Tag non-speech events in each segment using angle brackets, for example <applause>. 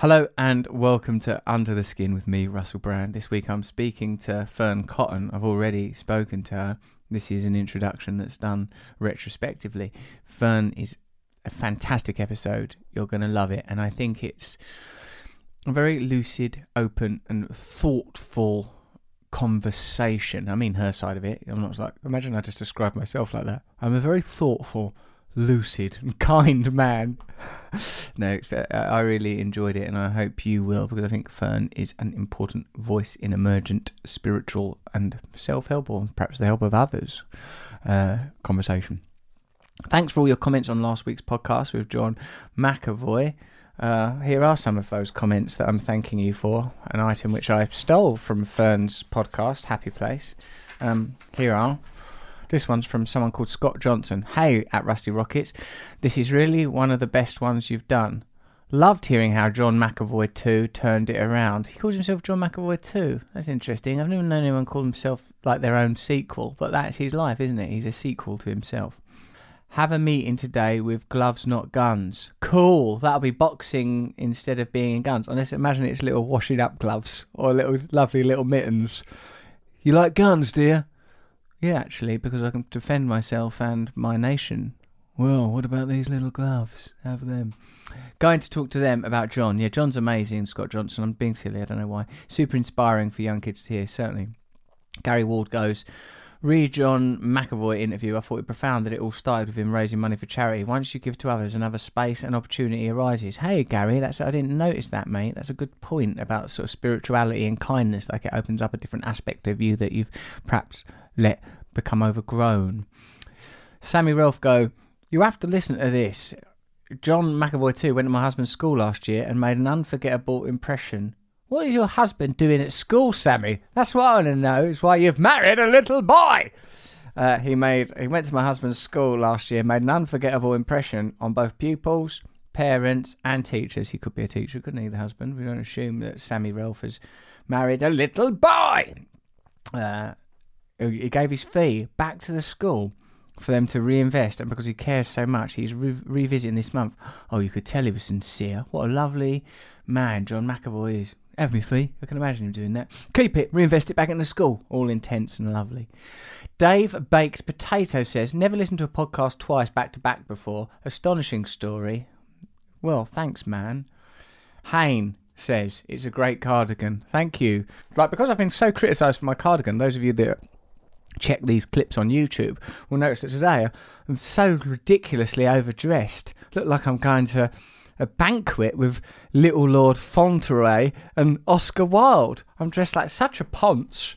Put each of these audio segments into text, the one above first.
Hello and welcome to Under the Skin with me, Russell Brand. This week I'm speaking to Fearne Cotton. I've already spoken to her. This is an introduction that's done retrospectively. Fearne is a fantastic episode. You're going to love it. And I think it's a very lucid, open, and thoughtful conversation. I mean, her side of it. I'm not like, imagine I just describe myself like that. I'm a very thoughtful, lucid, and <laughs> kind man. no, I really enjoyed it, and I hope you will because I think Fearne is an important voice in emergent spiritual and self help, or perhaps the help of others, uh, conversation. Thanks for all your comments on last week's podcast with John McAvoy. Uh, here are some of those comments that I'm thanking you for. An item which I stole from Fearne's podcast, Happy Place. Um, here are. This one's from someone called Scott Johnson. Hey, at Rusty Rockets. This is really one of the best ones you've done. Loved hearing how John McAvoy 2 turned it around. He calls himself John McAvoy 2. That's interesting. I've never known anyone call himself like their own sequel, but that's his life, isn't it? He's a sequel to himself. Have a meeting today with gloves, not guns. Cool. That'll be boxing instead of being in guns. Unless imagine it's little washing up gloves or little lovely little mittens. You like guns, dear? Yeah, actually, because I can defend myself and my nation. Well, what about these little gloves? Have them. Going to talk to them about John. Yeah, John's amazing, Scott Johnson. I'm being silly, I don't know why. Super inspiring for young kids to hear, certainly. Gary Ward goes, Read John McAvoy interview, I thought it profound that it all started with him raising money for charity. Once you give to others, another space and opportunity arises. Hey, Gary, that's I didn't notice that, mate. That's a good point about sort of spirituality and kindness. Like it opens up a different aspect of you that you've perhaps let become overgrown. Sammy Ralph go. You have to listen to this. John McAvoy too went to my husband's school last year and made an unforgettable impression what is your husband doing at school, Sammy? That's what I want to know. Is why you've married a little boy. Uh, he made he went to my husband's school last year, made an unforgettable impression on both pupils, parents, and teachers. He could be a teacher, couldn't he? The husband. We don't assume that Sammy Ralph has married a little boy. Uh, he gave his fee back to the school for them to reinvest, and because he cares so much, he's re- revisiting this month. Oh, you could tell he was sincere. What a lovely man John McAvoy is. Have me fee. I can imagine him doing that. Keep it, reinvest it back in the school. All intense and lovely. Dave Baked Potato says, Never listened to a podcast twice back to back before. Astonishing story. Well, thanks, man. Hain says, It's a great cardigan. Thank you. Like, because I've been so criticised for my cardigan, those of you that check these clips on YouTube will notice that today I'm so ridiculously overdressed. Look like I'm going to a banquet with Little Lord Fauntleroy and Oscar Wilde. I'm dressed like such a ponce.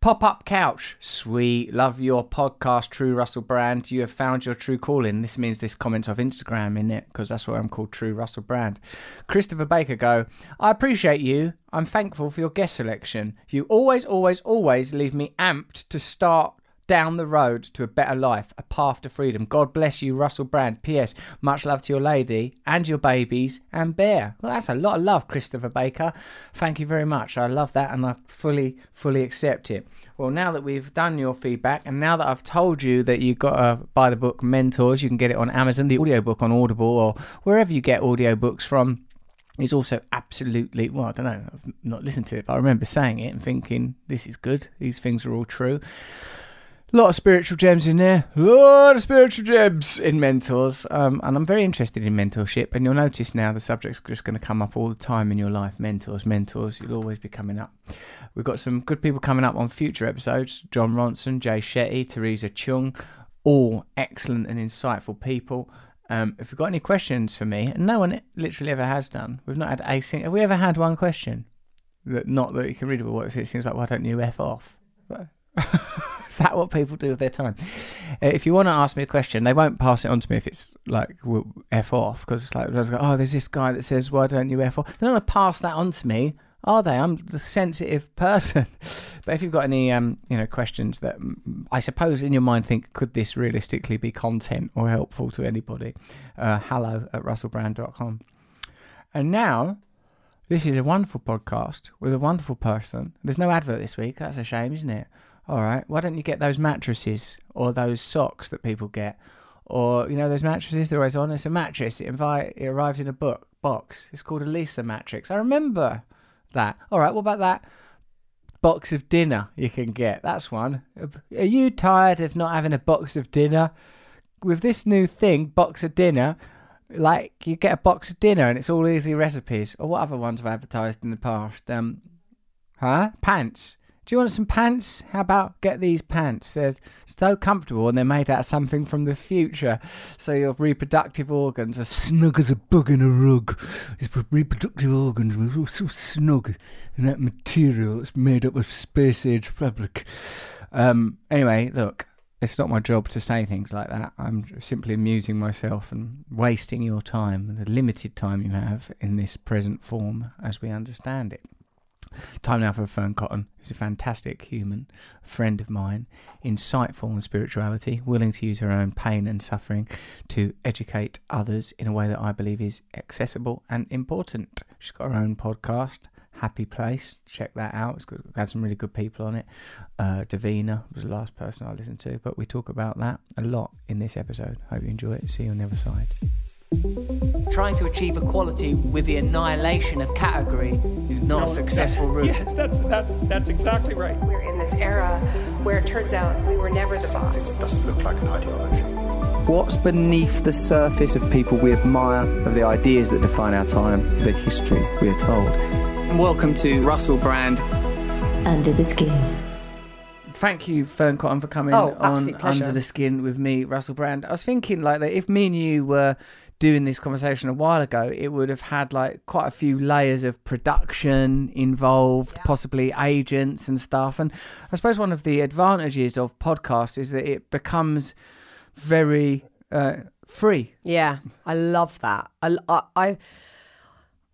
Pop up couch. Sweet. Love your podcast, True Russell Brand. You have found your true calling. This means this comment off Instagram in it because that's why I'm called True Russell Brand. Christopher Baker go. I appreciate you. I'm thankful for your guest selection. You always, always, always leave me amped to start down the road to a better life, a path to freedom. God bless you, Russell Brand. P.S. Much love to your lady and your babies and Bear. Well, that's a lot of love, Christopher Baker. Thank you very much. I love that and I fully, fully accept it. Well, now that we've done your feedback and now that I've told you that you've got to buy the book Mentors, you can get it on Amazon, the audiobook on Audible or wherever you get audiobooks from is also absolutely well i don't know i've not listened to it but i remember saying it and thinking this is good these things are all true lot of spiritual gems in there. A lot of spiritual gems in mentors. Um, and I'm very interested in mentorship. And you'll notice now the subject's just going to come up all the time in your life. Mentors, mentors. You'll always be coming up. We've got some good people coming up on future episodes. Jon Ronson, Jay Shetty, Teresa Chung. All excellent and insightful people. Um, if you've got any questions for me, and no one literally ever has done, we've not had a single. Have we ever had one question? That not that you can read about what it seems like. Why don't you f off? <laughs> Is that what people do with their time? Uh, if you want to ask me a question, they won't pass it on to me if it's like f off because it's like oh, there's this guy that says why don't you f off? They're not going to pass that on to me, are they? I'm the sensitive <laughs> person. but if you've got any um, you know questions that mm, I suppose in your mind think could this realistically be content or helpful to anybody, uh, hello at russellbrand.com. And now this is a wonderful podcast with a wonderful person. There's no advert this week. That's a shame, isn't it? All right, why don't you get those mattresses or those socks that people get? Or, you know, those mattresses they're always on? It's a mattress. It, invite, it arrives in a book. box. It's called a Leesa matrix. I remember that. All right, what about that box of dinner you can get? That's one. Are you tired of not having a box of dinner? With this new thing, box of dinner, like you get a box of dinner and it's all easy recipes. Or what other ones have advertised in the past? Um, huh? Pants. Do you want some pants? How about get these pants? They're so comfortable and they're made out of something from the future. So your reproductive organs are snug as a bug in a rug. These reproductive organs are so snug in that material that's made up of space age fabric. Um, anyway, look, it's not my job to say things like that. I'm simply amusing myself and wasting your time, the limited time you have in this present form as we understand it. Time now for Fearne Cotton, who's a fantastic human, friend of mine, insightful in spirituality, willing to use her own pain and suffering to educate others in a way that I believe is accessible and important. She's got her own podcast, Happy Place. Check that out. It's got, some really good people on it. Uh, Davina was the last person I listened to, but we talk about that a lot in this episode. Hope you enjoy it. See you on the other side. Trying to achieve equality with the annihilation of category is not no, a successful that, route. <laughs> Yes, that's, that, that's exactly right. We're in this era where it turns out we were never the boss. It doesn't look like an ideology. What's beneath the surface of people we admire, of the ideas that define our time, the history we are told? And welcome to Russell Brand. Under the Skin thank you, Fearne Cotton, for coming oh, on Under the Skin with me, Russell Brand. I was thinking like that if me and you were doing this conversation a while ago, it would have had like quite a few layers of production involved, yeah. possibly agents and stuff. And I suppose one of the advantages of podcasts is that it becomes very uh, free. Yeah, I love that. I, I,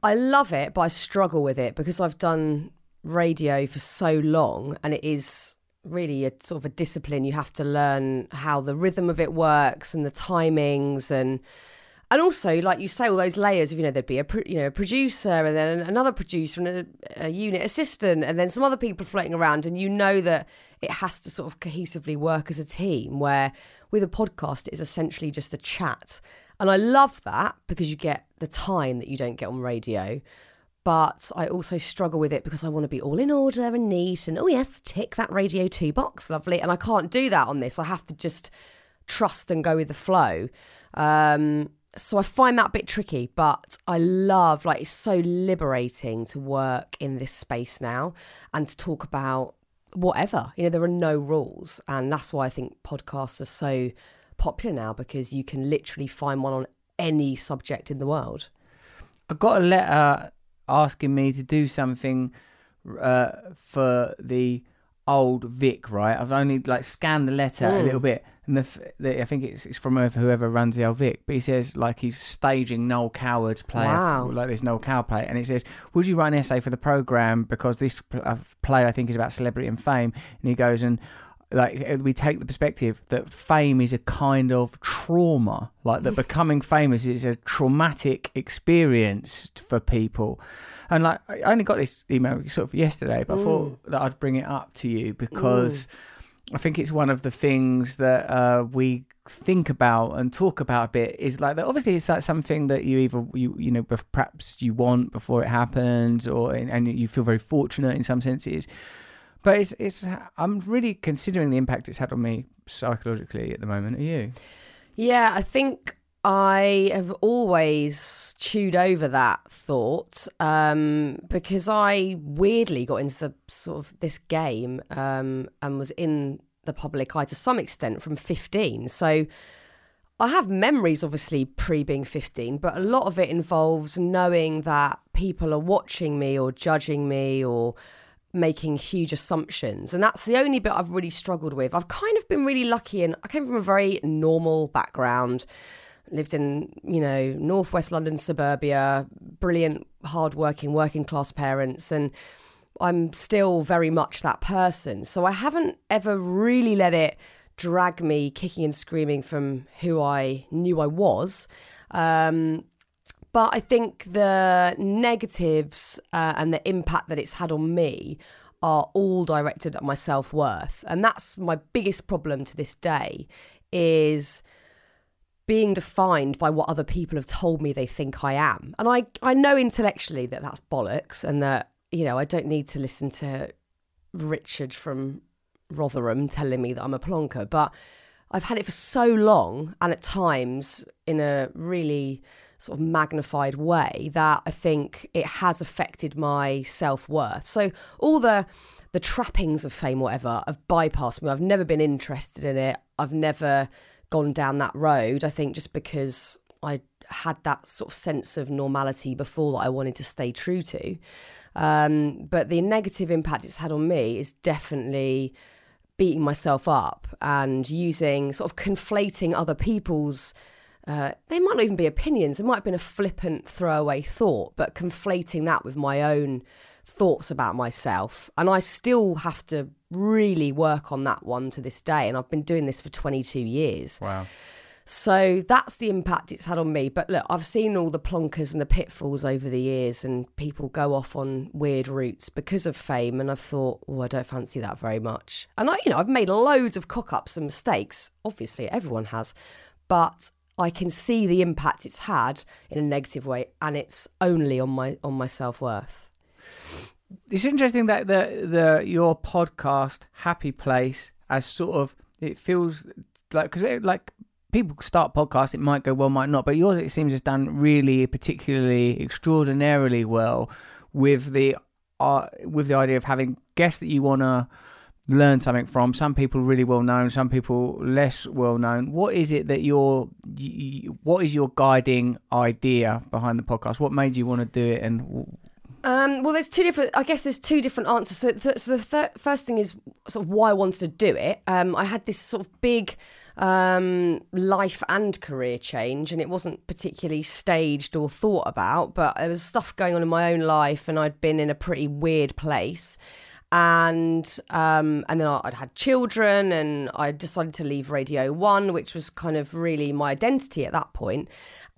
I love it, but I struggle with it because I've done radio for so long, and it is really a sort of a discipline. You have to learn how the rhythm of it works and the timings and and also like you say all those layers of you know there'd be a you know a producer and then another producer and a, a, unit assistant and then some other people floating around. And you know that it has to sort of cohesively work as a team where with a podcast it is essentially just a chat. And i love that because you get the time that you don't get on radio. But I also struggle with it because I want to be all in order and neat and oh yes tick that radio 2 box lovely. And I can't do that on this. I have to just trust and go with the flow. Um, so I find that a bit tricky, but I love like it's so liberating to work in this space now and to talk about whatever. You know, there are no rules, and that's why I think podcasts are so popular now because you can literally find one on any subject in the world. I got a letter asking me to do something uh, for the old Vic, right? I've only like scanned the letter mm. a little bit, and the, the, I think it's, it's from whoever runs the old Vic, but he says like he's staging Noel Coward's play, wow. like this Noel Coward play, and it says, "Would you write an essay for the program because this uh, play I think is about celebrity and fame?" And he goes and like uh, we take the perspective that fame is a kind of trauma like that <laughs> becoming famous is a traumatic experience for people and like i only got this email sort of yesterday but mm. i thought that i'd bring it up to you because mm. I think it's one of the things that uh, we think about and talk about a bit is like that obviously it's like something that you either you you know perhaps you want before it happens or and you feel very fortunate in some senses but it's it's I'm really considering the impact it's had on me psychologically at the moment. Are you? Yeah, I think I have always chewed over that thought um, because I weirdly got into the sort of this game um, and was in the public eye to some extent from 15. So I have memories, obviously, pre being 15, but a lot of it involves knowing that people are watching me or judging me or making huge assumptions. And that's the only bit I've really struggled with. I've kind of been really lucky and I came from a very normal background. Lived in, you know, northwest London suburbia, brilliant, hardworking, working class parents, and I'm still very much that person. So I haven't ever really let it drag me kicking and screaming from who I knew I was. Um, but I think the negatives uh, and the impact that it's had on me are all directed at my self worth. And that's my biggest problem to this day is being defined by what other people have told me they think I am. And I, I know intellectually that that's bollocks and that, you know, I don't need to listen to Richard from Rotherham telling me that I'm a plonker. But I've had it for so long and at times in a really sort of magnified way that I think it has affected my self worth. So all the the trappings of fame, whatever, have bypassed me. I've never been interested in it. I've never gone down that road. I think just because I had that sort of sense of normality before that I wanted to stay true to. Um, but the negative impact it's had on me is definitely beating myself up and using sort of conflating other people's uh, they might not even be opinions. It might have been a flippant throwaway thought, but conflating that with my own thoughts about myself. And I still have to really work on that one to this day. And I've been doing this for 22 years. Wow. So that's the impact it's had on me. But look, I've seen all the plonkers and the pitfalls over the years, and people go off on weird routes because of fame. And I've thought, oh, I don't fancy that very much. And I, you know, I've made loads of cock ups and mistakes. Obviously, everyone has. But I can see the impact it's had in a negative way, and it's only on my on my self worth. It's interesting that the the your podcast Happy Place as sort of it feels like because like people start podcasts, it might go well, might not, but yours it seems has done really particularly extraordinarily well with the uh, with the idea of having guests that you want to learn something from. Some people really well known, some people less well known. What is it that your what is your guiding idea behind the podcast? What made you want to do it, and um, well, there's two different. I guess there's two different answers. So, th- so the first thing is sort of why I wanted to do it. Um, I had this sort of big um, life and career change, and it wasn't particularly staged or thought about. But there was stuff going on in my own life, and I'd been in a pretty weird place and um, and then I'd had children, and I decided to leave Radio One, which was kind of really my identity at that point.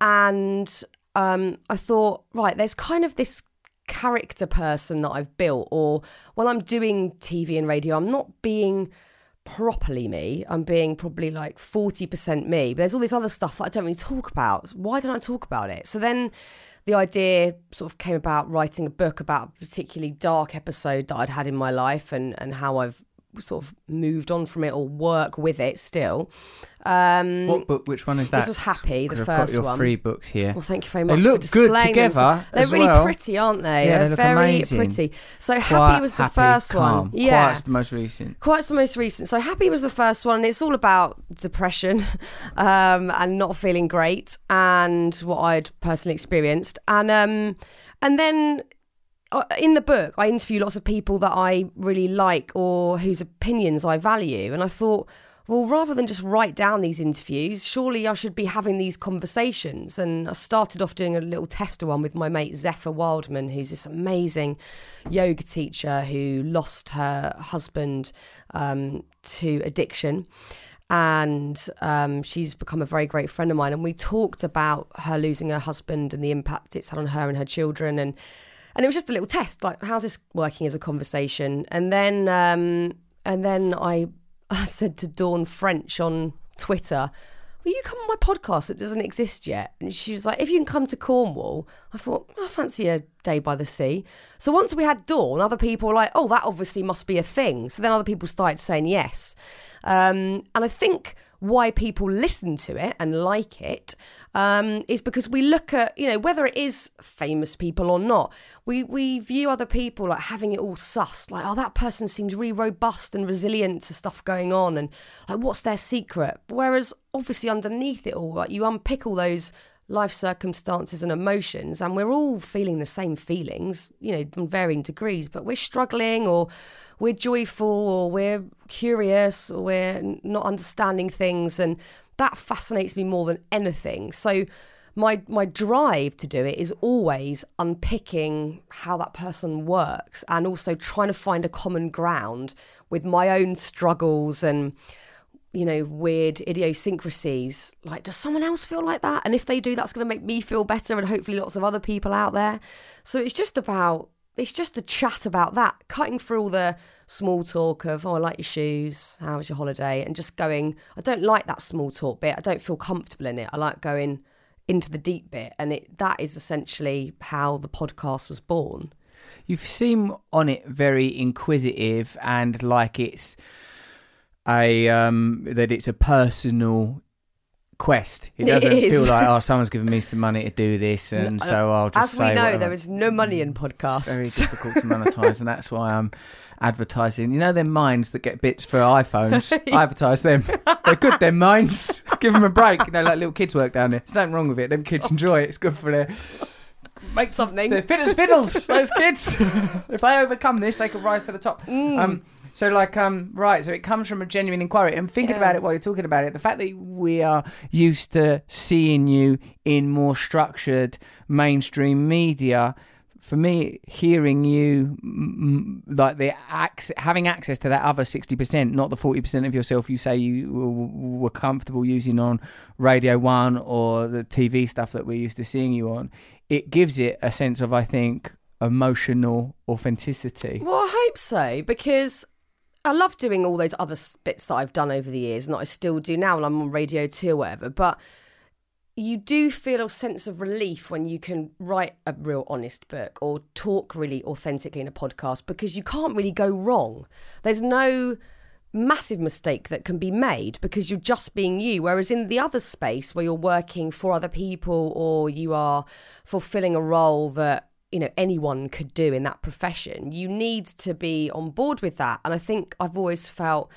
And um, I thought, right, there's kind of this character person that I've built, or when I'm doing TV and radio, I'm not being properly me. I'm being probably like 40% me. But there's all this other stuff that I don't really talk about. Why don't I talk about it? So then the idea sort of came about writing a book about a particularly dark episode that I'd had in my life and, and how I've sort of moved on from it or work with it still. Um, what book? Which one is that? This was Happy, the first I've got your one. three books here. Well, thank you very They much. look for good displaying them. together They're really well. pretty, aren't they? Yeah, they They're look very amazing. pretty. So Happy Quiet, was the happy, first calm. one. Yeah. Quiet's the most recent. Quiet's the most recent. So Happy was the first one, it's all about depression <laughs> um, and not feeling great, and what I'd personally experienced, and um, and then in the book, I interview lots of people that I really like or whose opinions I value, and I thought. Well, rather than just write down these interviews, surely I should be having these conversations. And I started off doing a little tester one with my mate Zephyr Wildman, who's this amazing yoga teacher who lost her husband um, to addiction and um, she's become a very great friend of mine. And we talked about her losing her husband and the impact it's had on her and her children, and and it was just a little test, like how's this working as a conversation? And then um, and then I, <laughs> I said to Dawn French on Twitter. Will you come on my podcast that doesn't exist yet? And she was like, if you can come to Cornwall. I thought, I fancy a day by the sea. So once we had Dawn, other people were like, oh, that obviously must be a thing. So then other people started saying yes. Um, and I think why people listen to it and like it um, is because we look at, you know, whether it is famous people or not, we, we view other people like having it all sussed, like, oh, that person seems really robust and resilient to stuff going on, and like, what's their secret? Whereas obviously underneath it all, like, you unpick all those life circumstances and emotions and we're all feeling the same feelings you know in varying degrees but we're struggling or we're joyful or we're curious or we're not understanding things and that fascinates me more than anything. So my my drive to do it is always unpicking how that person works and also trying to find a common ground with my own struggles and you know, weird idiosyncrasies. Like, does someone else feel like that? And if they do, that's going to make me feel better and hopefully lots of other people out there. So it's just about it's just a chat about that, cutting through all the small talk of, oh, I like your shoes, how was your holiday, and just going, I don't like that small talk bit. I don't feel comfortable in it. I like going into the deep bit, and it that is essentially how the podcast was born. You seem on it very inquisitive and like it's a um that it's a personal quest. It It doesn't is. feel like oh <laughs> someone's given me some money to do this and so I'll just As we know, whatever. there is no money in podcasts. very difficult to <laughs> monetize and that's why I'm advertising. You know them minds that get bits for iPhones? <laughs> I advertise them. They're good them minds. Give them a break. You know like little kids work down there. There's nothing wrong with it. Them kids enjoy it. It's good for their make Something. They're fit as fiddles. Those kids. if they overcome this, they could rise to the top. Mm. Um, so like um right, so it comes from a genuine inquiry. And thinking Yeah. about it while you're talking about it, the fact that we are used to seeing you in more structured mainstream media. For me, hearing you like the ac- having access to that other sixty percent, not the forty percent of yourself you say you were comfortable using on Radio One or the TV stuff that we're used to seeing you on, it gives it a sense of, I think, emotional authenticity. Well, I hope so because I love doing all those other bits that I've done over the years and that I still do now, and I'm on Radio Two or whatever. But you do feel a sense of relief when you can write a real honest book or talk really authentically in a podcast because you can't really go wrong. There's no massive mistake that can be made because you're just being you. Whereas in the other space where you're working for other people or you are fulfilling a role that you know anyone could do in that profession, you need to be on board with that. And I think I've always felt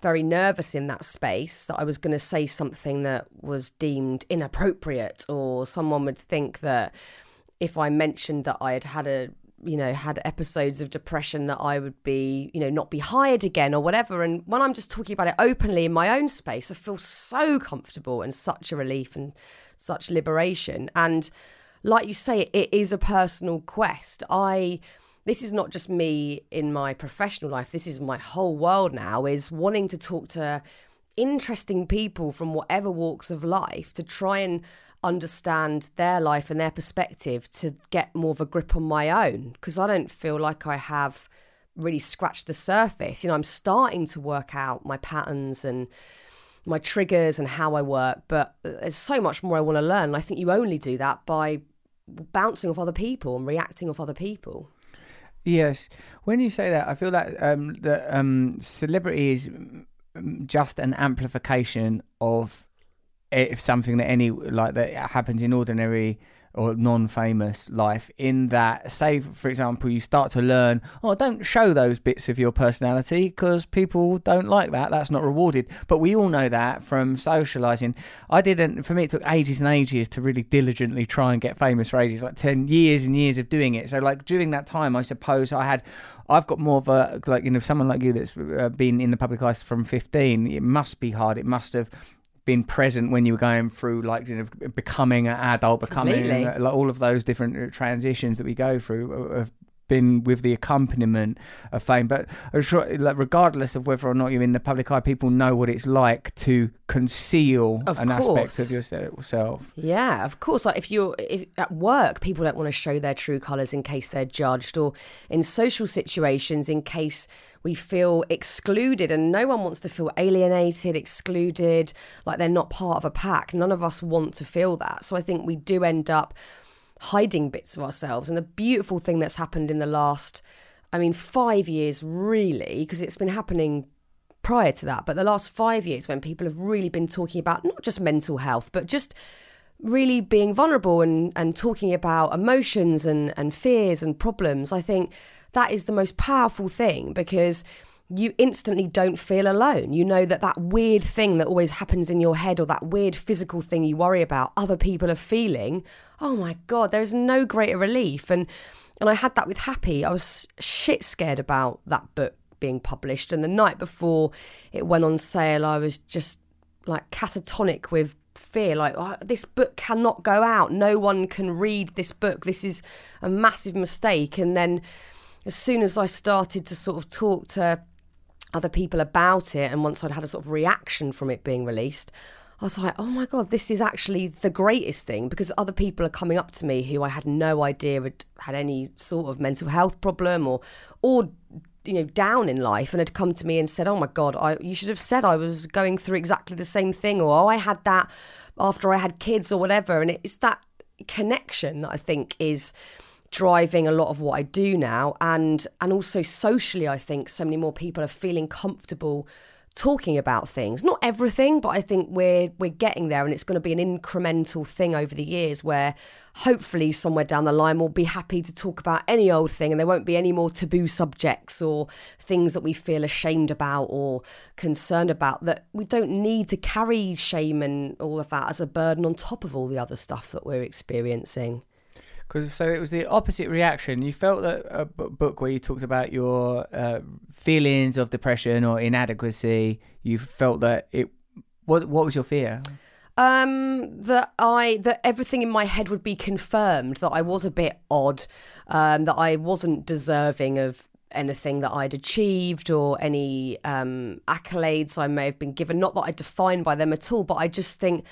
very nervous in that space that I was going to say something that was deemed inappropriate or someone would think that if I mentioned that I had had a you know had episodes of depression that I would be you know not be hired again or whatever. And when I'm just talking about it openly in my own space I feel so comfortable and such a relief and such liberation. And like you say it is a personal quest I this is not just me in my professional life this is my whole world now is wanting to talk to interesting people from whatever walks of life to try and understand their life and their perspective to get more of a grip on my own because I don't feel like I have really scratched the surface. You know, I'm starting to work out my patterns and my triggers and how I work, but uh, there's so much more I want to learn. I think you only do that by bouncing off other people and reacting off other people. Yes, when you say that, I feel that um, that um, celebrity is mm, just an amplification of if something that any like that happens in ordinary or non-famous life in that say for example you start to learn oh don't show those bits of your personality because people don't like that. That's not rewarded. But we all know that from socializing. I didn't for me it took ages and ages to really diligently try and get famous for ages like 10 years and years of doing it. So like during that time i suppose i had I've got more of a like you know someone like you that's uh, been in the public eye from 15 it must be hard. It must have been present when you were going through like you know becoming an adult becoming Completely. uh, like all of those different uh, transitions that we go through uh, have been with the accompaniment of fame but uh, like, regardless of whether or not you're in the public eye people know what it's like to conceal Of an aspect of yourself Yeah, of course. Like if you're if at work, people don't want to show their true colours in case they're judged, or in social situations in case we feel excluded, and no one wants to feel alienated, excluded, like they're not part of a pack. None of us want to feel that. So I think we do end up hiding bits of ourselves. And the beautiful thing that's happened in the last, I mean, five years really, because it's been happening prior to that, but the last five years when people have really been talking about not just mental health, but just really being vulnerable and, and talking about emotions and, and fears and problems, I think that is the most powerful thing because you instantly don't feel alone. You know that that weird thing that always happens in your head or that weird physical thing you worry about, other people are feeling. Oh my God, there's no greater relief. And and I had that with Happy. I was shit scared about that book being published. And the night before it went on sale, I was just like catatonic with fear like oh, this book cannot go out no one can read this book this is a massive mistake and then as soon as i started to sort of talk to other people about it and once i'd had a sort of reaction from it being released I was like, oh my God, this is actually the greatest thing because other people are coming up to me who I had no idea had had any sort of mental health problem or, or, you know, down in life and had come to me and said, oh my God, I, you should have said I was going through exactly the same thing or, oh, I had that after I had kids or whatever. And it's that connection that I think is driving a lot of what I do now. And and also socially I think so many more people are feeling comfortable talking about things. Not everything but i think we're we're getting there. And it's going to be an incremental thing over the years where hopefully somewhere down the line we'll be happy to talk about any old thing and there won't be any more taboo subjects or things that we feel ashamed about or concerned about that we don't need to carry shame and all of that as a burden on top of all the other stuff that we're experiencing Because so it was the opposite reaction. You felt that a b- book where you talked about your uh, feelings of depression or inadequacy. You felt that it. What What was your fear? Um, that I that everything in my head would be confirmed that I was a bit odd, um, that I wasn't deserving of anything that I'd achieved or any um, accolades I may have been given. Not that I defined by them at all, but I just think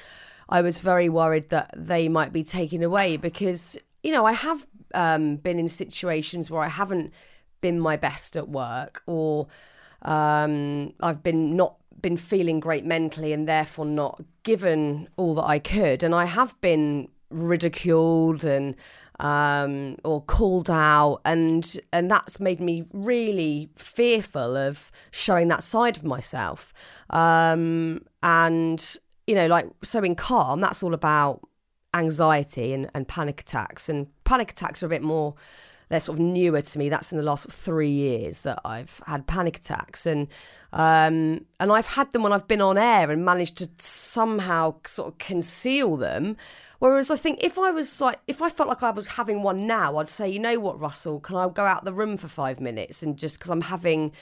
I was very worried that they might be taken away because you know I have um, been in situations where I haven't been my best at work or um, I've been not been feeling great mentally and therefore not given all that I could. And I have been ridiculed and um, or called out, and and that's made me really fearful of showing that side of myself. Um, and you know, like so in calm, that's all about anxiety and, and panic attacks. And panic attacks are a bit more they're sort of newer to me. That's in the last three years that I've had panic attacks, and um, and I've had them when I've been on air and managed to somehow sort of conceal them. Whereas I think if I was like, if I felt like I was having one now, I'd say, you know what, Russell, can I go out the room for five minutes and just because I'm having.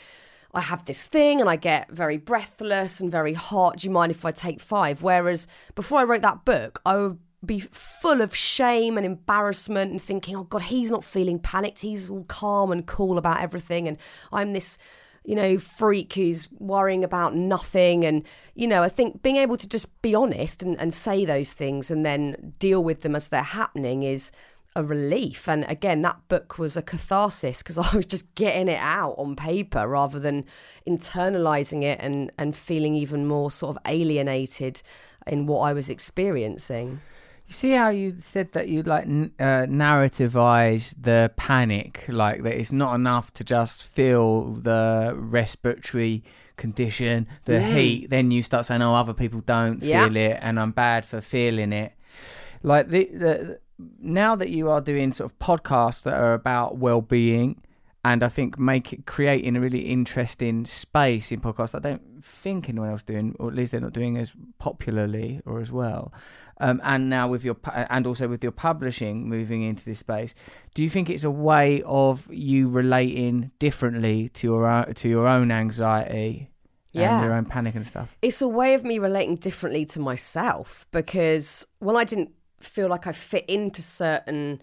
I have this thing and I get very breathless and very hot. Do you mind if I take five? Whereas before I wrote that book, I would be full of shame and embarrassment and thinking, oh God, he's not feeling panicked. He's all calm and cool about everything. And I'm this, you know, freak who's worrying about nothing. And, you know, I think being able to just be honest and, and say those things and then deal with them as they're happening is a relief. And again, that book was a catharsis because <laughs> I was just getting it out on paper rather than internalizing it and, and feeling even more sort of alienated in what I was experiencing. You see how you said that you like uh, narrativize the panic, like that it's not enough to just feel the respiratory condition, the Mm. heat. Then you start saying, "Oh, other people don't Yeah. feel it, and I'm bad for feeling it." Like the, the now that you are doing sort of podcasts that are about well-being, and I think make it, creating a really interesting space in podcasts. I don't think anyone else is doing, or at least they're not doing as popularly or as well. Um, and now with your and also with your publishing moving into this space, do you think it's a way of you relating differently to your own, to your own anxiety Yeah. and your own panic and stuff? it's a way of me relating differently to myself because when I didn't feel like I fit into certain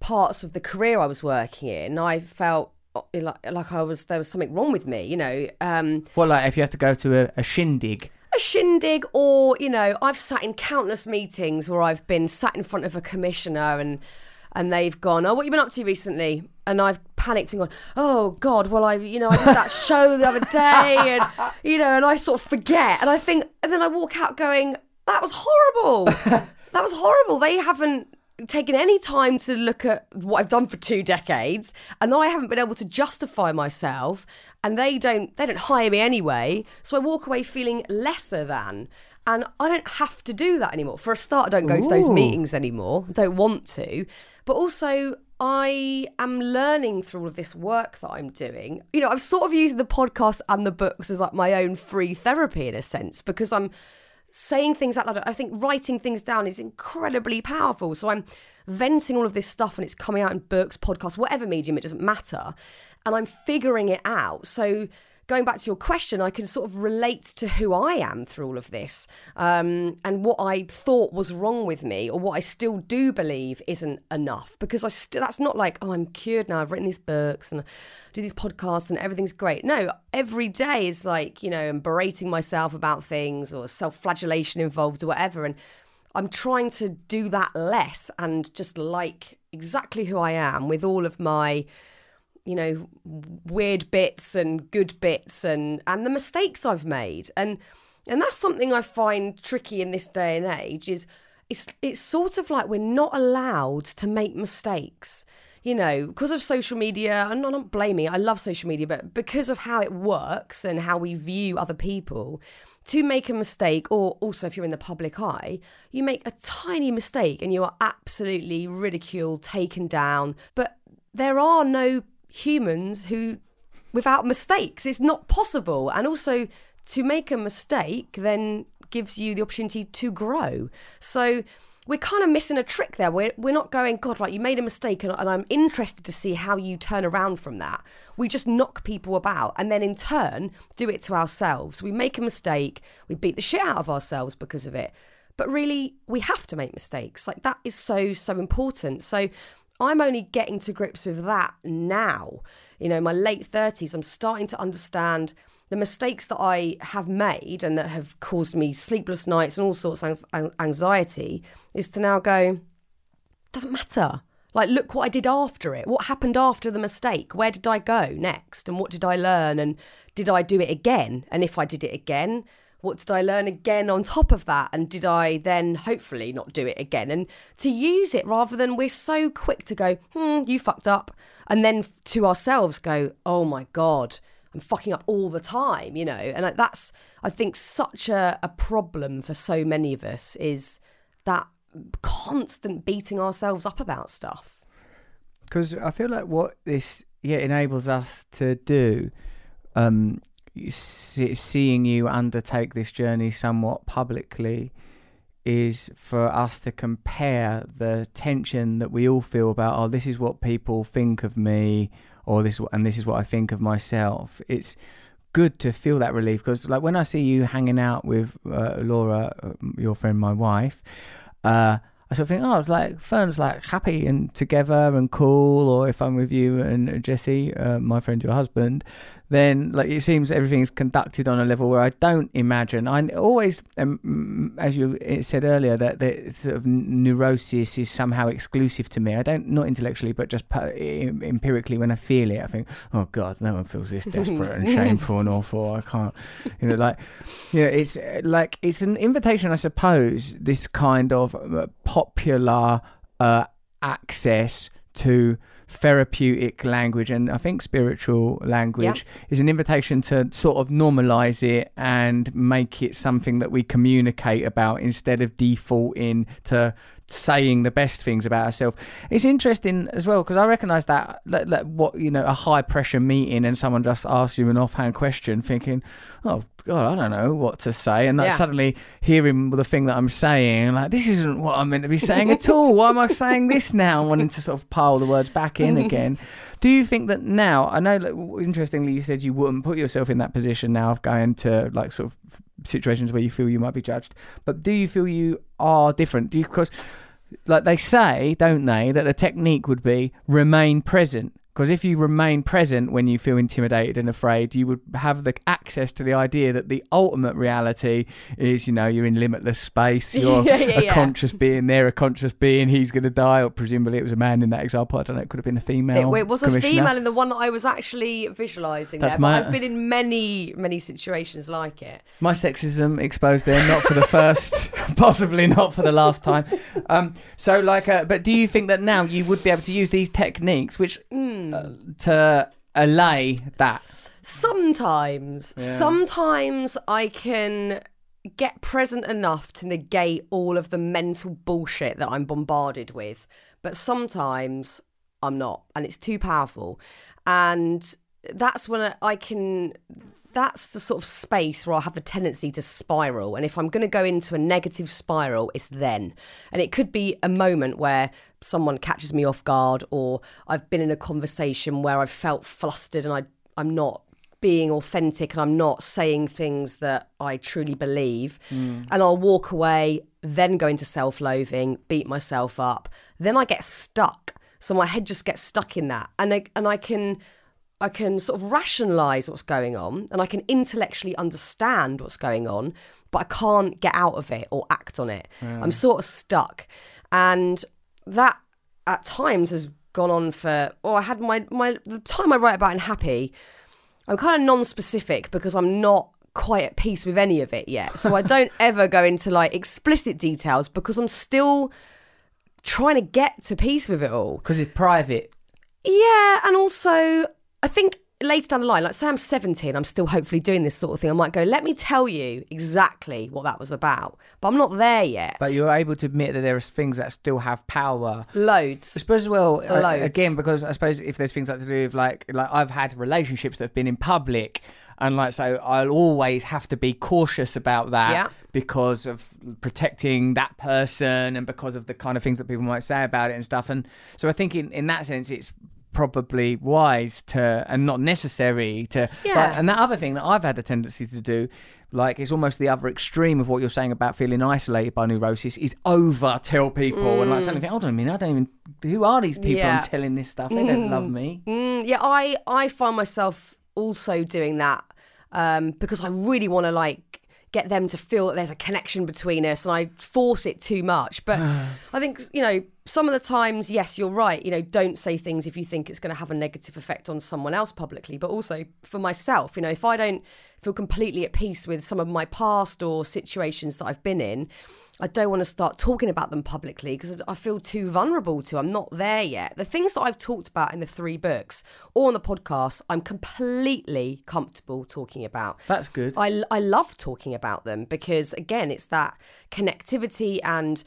parts of the career I was working in, I felt uh, like, like I was there was something wrong with me. You know, um, Well, like if you have to go to a, a shindig, a shindig, or you know, I've sat in countless meetings where I've been sat in front of a commissioner and and they've gone, "Oh, what have you been up to recently?" And I've panicked and gone, "Oh God, well, I you know I did that show the other day, and <laughs> you know, and I sort of forget, and I think, and then I walk out going, that was horrible, <laughs> that was horrible. They haven't." Taken any time to look at what I've done for two decades, and I haven't been able to justify myself, and they don't they don't hire me anyway. So I walk away feeling lesser than, and I don't have to do that anymore. For a start, I don't go to those meetings anymore. I don't want to. But also, I am learning through all of this work that I'm doing. You know, I'm sort of using the podcast and the books as like my own free therapy in a sense because I'm saying things out loud. I think writing things down is incredibly powerful. So I'm venting all of this stuff and it's coming out in books, podcasts, whatever medium, it doesn't matter. And I'm figuring it out. So going back to your question, I can sort of relate to who I am through all of this um, and what I thought was wrong with me or what I still do believe isn't enough because I st- that's not like, oh, I'm cured now. I've written these books and I do these podcasts and everything's great. No, every day is like, you know, I'm berating myself about things or self flagellation involved or whatever. And I'm trying to do that less and just like exactly who I am with all of my you know weird bits and good bits and and the mistakes I've made. And and that's something I find tricky in this day and age is it's it's sort of like we're not allowed to make mistakes you know because of social media. I'm not, I'm not blaming I love social media but because of how it works and how we view other people to make a mistake or also if you're in the public eye you make a tiny mistake and you are absolutely ridiculed taken down. But there are no humans who without mistakes it's not possible. And also to make a mistake then gives you the opportunity to grow. So we're kind of missing a trick there. We're, we're not going god right you made a mistake and, and i'm interested to see how you turn around from that. We just knock people about and then in turn do it to ourselves. We make a mistake we beat the shit out of ourselves because of it. But really we have to make mistakes. Like that is so so important. So I'm only getting to grips with that now. You know, my late 30s, I'm starting to understand the mistakes that I have made and that have caused me sleepless nights and all sorts of anxiety is to now go, doesn't matter. Like, look what I did after it. What happened after the mistake? Where did I go next? And what did I learn? And did I do it again? And if I did it again, what did I learn again on top of that? And did I then hopefully not do it again? And to use it rather than we're so quick to go, hmm, you fucked up. And then to ourselves go, oh my God, I'm fucking up all the time, you know? And that's, I think, such a, a problem for so many of us is that constant beating ourselves up about stuff. Because I feel like what this yeah enables us to do um, seeing you undertake this journey somewhat publicly is for us to compare the tension that we all feel about oh this is what people think of me or this and this is what I think of myself it's good to feel that relief because like when I see you hanging out with uh, Laura uh, your friend my wife uh, I sort of think, oh, it's like Fearne's like happy and together and cool. Or if I'm with you and Jesse, uh, my friend, your husband, then like it seems everything's conducted on a level where I don't imagine. I always, um, as you said earlier, that the sort of neurosis is somehow exclusive to me. I don't, not intellectually, but just empirically when I feel it, I think, oh God, no one feels this desperate and <laughs> shameful and awful. I can't, you know, like, you know, it's like it's an invitation, I suppose. This kind of uh, popular uh, access to therapeutic language and I think spiritual language yeah. is an invitation to sort of normalize it and make it something that we communicate about instead of defaulting to saying the best things about ourselves. It's interesting as well because I recognise that, that, that, what you know a high pressure meeting and someone just asks you an offhand question, thinking, "Oh God, I don't know what to say," and yeah. suddenly hearing the thing that I'm saying, like this isn't what I'm meant to be saying at all. Why am I saying this now? Wanting to sort of pile the words back in again. Do you think that now? I know, like, interestingly, you said you wouldn't put yourself in that position now of going to like sort of situations where you feel you might be judged. But do you feel you are different? Do you because like they say, don't they, that the technique would be remain present. Because if you remain present when you feel intimidated and afraid, you would have the access to the idea that the ultimate reality is, you know, you're in limitless space. <laughs> You're yeah, yeah, a yeah. conscious being. They're a conscious being. He's going to die. Or presumably, it was a man in that example. I don't know. It could have been a female. It, it was a female in the one that I was actually visualising. That's there, my. I've been in many, many situations like it. My sexism exposed there, not for the first, <laughs> possibly not for the last time. Um, so, like, uh, but do you think that now you would be able to use these techniques, which? Mm, Hmm. Uh, to allay that? Sometimes. Sometimes I can get present enough to negate all of the mental bullshit that I'm bombarded with. But sometimes I'm not, and it's too powerful. And that's when I can that's the sort of space where I have the tendency to spiral. And if I'm going to go into a negative spiral, it's then. And it could be a moment where someone catches me off guard, or I've been in a conversation where I've felt flustered and I, I'm not being authentic and I'm not saying things that I truly believe. Hmm. And I'll walk away, then go into self loathing, beat myself up. Then I get stuck. So my head just gets stuck in that. And I, and I can. I can sort of rationalize what's going on and I can intellectually understand what's going on, but I can't get out of it or act on it. I'm sort of stuck. And that at times has gone on for oh I had my my the time I write about in happy I'm kind of non-specific because I'm not quite at peace with any of it yet so I <laughs> don't ever go into like explicit details because I'm still trying to get to peace with it all Because it's private. yeah and also I think later down the line like say I'm 17 I'm still hopefully doing this sort of thing I might go let me tell you exactly what that was about but I'm not there yet But you're able to admit that there are things that still have power. loads I suppose as well uh, Loads. again because I suppose if there's things like to do with like like I've had relationships that have been in public and like so I'll always have to be cautious about that Yeah. because of protecting that person and because of the kind of things that people might say about it and stuff and so I think in in that sense it's probably wise to and not necessary to Yeah. but, and that other thing that I've had a tendency to do like it's almost the other extreme of what you're saying about feeling isolated by neurosis is over tell people and like suddenly think hold on a minute I don't even who are these people Yeah. I'm telling this stuff they don't love me Mm, yeah, I I find myself also doing that um, because I really want to like get them to feel that there's a connection between us, and I force it too much. But <sighs> I think you know some of the times, yes, you're right. You know, don't say things if you think it's going to have a negative effect on someone else publicly, but also for myself. You know, if I don't feel completely at peace with some of my past or situations that I've been in. I don't want to start talking about them publicly because I feel too vulnerable to. I'm not there yet. The things that I've talked about in the three books or on the podcast, I'm completely comfortable talking about. that's good I, I love talking about them because again, it's that connectivity and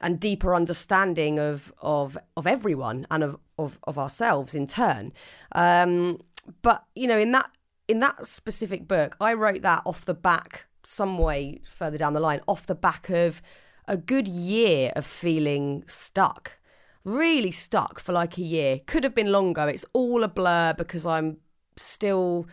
and deeper understanding of of of everyone and of of, of ourselves in turn. Um, but you know, in that in that specific book, I wrote that off the back some way further down the line, off the back of a good year of feeling stuck. Really stuck for like a year. Could have been longer. It's all a blur because I'm still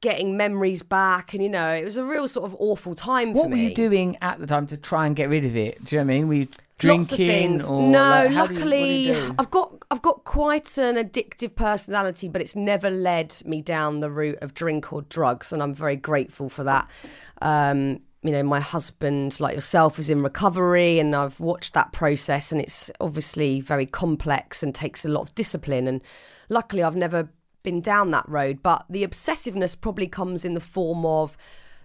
getting memories back and you know it was a real sort of awful time for what were me you doing at the time to try and get rid of it do you know what I mean were you drinking things. or no like, how do luckily you do? i've got i've got quite an addictive personality but it's never led me down the route of drink or drugs and i'm very grateful for that um you know my husband like yourself is in recovery and i've watched that process and it's obviously very complex and takes a lot of discipline and luckily i've never been down that road but the obsessiveness probably comes in the form of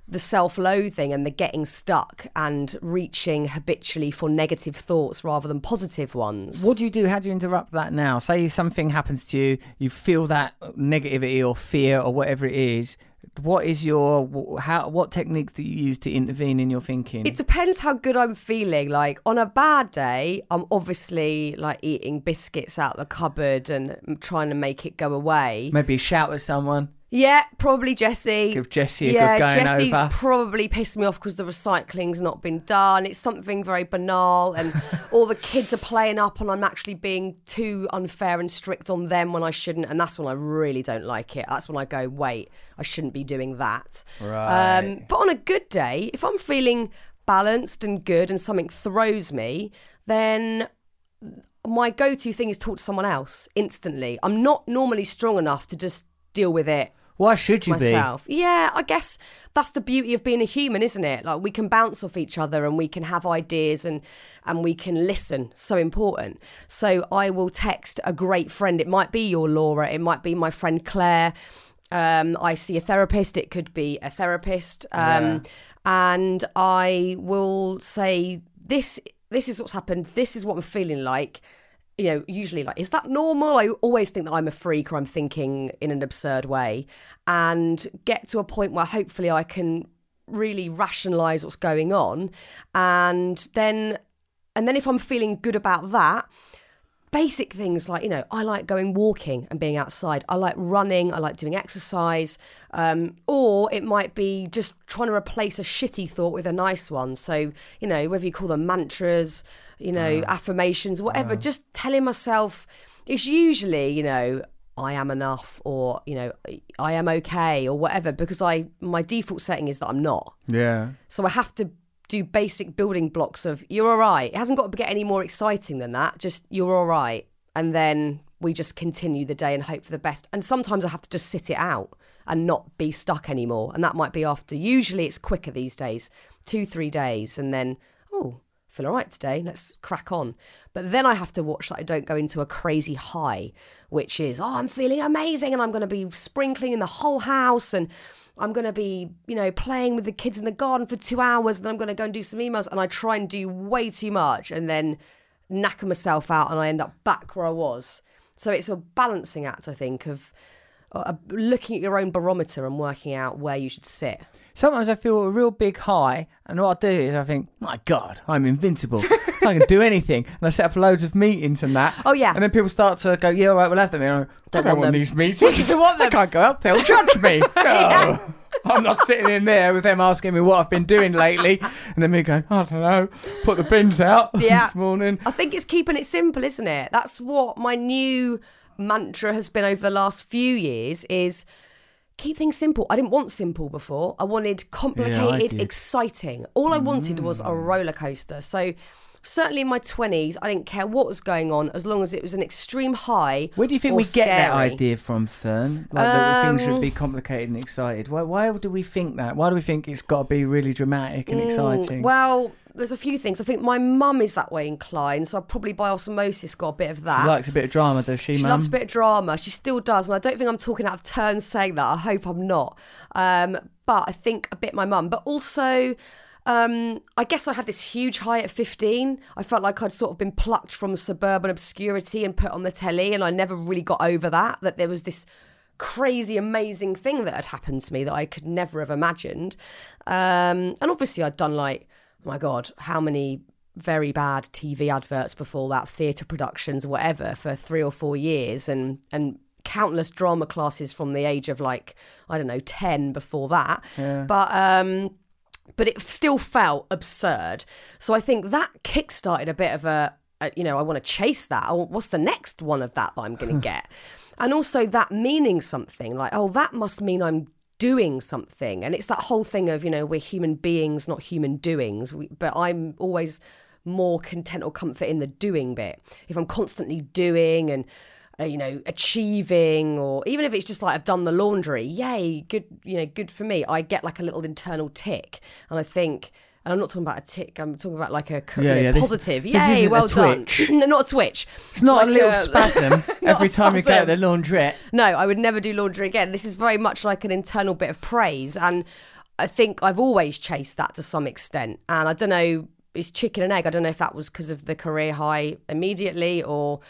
the self loathing and the getting stuck and reaching habitually for negative thoughts rather than positive ones. What do you do? How do you interrupt that now? Say something happens to you, you feel that negativity or fear or whatever it is. What is your how? What techniques do you use to intervene in your thinking? It depends how good I'm feeling. Like on a bad day, I'm obviously like eating biscuits out the cupboard and trying to make it go away. Maybe shout at someone. Yeah, probably Jesse. Give Jesse a yeah, good going Jesse's over. probably pissed me off because the recycling's not been done. It's something very banal, and <laughs> all the kids are playing up, and I'm actually being too unfair and strict on them when I shouldn't. And that's when I really don't like it. That's when I go, wait, I shouldn't be doing that. Right. Um, but on a good day, if I'm feeling balanced and good, and something throws me, then my go-to thing is talk to someone else instantly. I'm not normally strong enough to just deal with it Why should you myself. Yeah, I guess that's the beauty of being a human, isn't it? Like we can bounce off each other and we can have ideas and and we can listen. So important. So I will text a great friend. It might be your Laura. It might be my friend Claire. Um, I see a therapist. It could be a therapist. Um, And I will say this. This is what's happened. This is what I'm feeling like you know, usually like, is that normal? I always think that I'm a freak or I'm thinking in an absurd way and get to a point where hopefully I can really rationalize what's going on. And then, and then if I'm feeling good about that, basic things like you know i like going walking and being outside. I like running. I like doing exercise. Um, or it might be just trying to replace a shitty thought with a nice one. So you know whether you call them mantras you know affirmations whatever just telling myself it's usually you know I am enough or you know I am okay or whatever because I my default setting is that I'm not. Yeah. So I have to do basic building blocks of you're all right. It hasn't got to get any more exciting than that. Just you're all right. And then we just continue the day and hope for the best. And sometimes I have to just sit it out and not be stuck anymore. And that might be after, usually it's quicker these days, two, three days. And then, oh, feel all right today. Let's crack on. But then I have to watch that I don't go into a crazy high, which is, oh, I'm feeling amazing and I'm going to be sprinkling in the whole house and I'm going to be, you know, playing with the kids in the garden for two hours and then I'm going to go and do some emails. And I try and do way too much and then knacker myself out and I end up back where I was. So it's a balancing act, I think, of uh, looking at your own barometer and working out where you should sit. Sometimes I feel a real big high, and what I do is I think, my God, I'm invincible. I can do <laughs> anything. And I set up loads of meetings and that. Oh, yeah. And then people start to go, yeah, all right, we'll have them. And I go, I don't, want want, these meetings. <laughs> I want them. I can't go up. They'll judge me. <laughs> Oh, I'm not sitting in there with them asking me what I've been doing lately. And then me going, I don't know, put the bins out Yeah. this morning. I think it's keeping it simple, isn't it? That's what my new mantra has been over the last few years is keep things simple. I didn't want simple before. I wanted complicated, did. exciting. All I wanted was a mm. roller coaster. So certainly in my 20s, I didn't care what was going on as long as it was an extreme high. Where do you think we get that idea from, Fearne? Like that things should Um, be complicated and excited. Why, why do we think that? Why do we think it's got to be really dramatic and exciting? Mm, Well, there's a few things. I think my mum is that way inclined, so I probably by osmosis got a bit of that. she likes a bit of drama, does she, mum? She Mum? loves a bit of drama. She still does, and I don't think I'm talking out of turn saying that. I hope I'm not. Um, but I think a bit my mum, but also. Um, I guess I had this huge high at 15. I felt like I'd sort of been plucked from suburban obscurity and put on the telly, and I never really got over that. That there was this crazy, amazing thing that had happened to me that I could never have imagined. Um, and obviously, I'd done like, my God, how many very bad TV adverts before that, theatre productions, whatever, for three or four years, and and countless drama classes from the age of like I don't know ten before that. But um, but it still felt absurd. So I think that kickstarted a bit of a, a you know, I want to chase that. What's the next one of that that I'm going <laughs> to get? And also that meaning something like, oh, that must mean I'm doing something. And it's that whole thing of, you know, we're human beings, not human doings. We, but I'm always more content or comfort in the doing bit. If I'm constantly doing and uh, you know, achieving, or even if it's just like I've done the laundry, yay, good, you know, good for me. I get like a little internal tick, and I think, and I'm not talking about a tick. I'm talking about like a Yeah, yeah, positive. this yay, a well done. <laughs> no, not a twitch. It's not a little a- <laughs> spasm every time you go to the spasm. laundrette. No, I would never do laundry again. This is very much like an internal bit of praise. And I think I've always chased that to some extent. And I don't know, it's chicken and egg. I don't know if that was because of the career high immediately or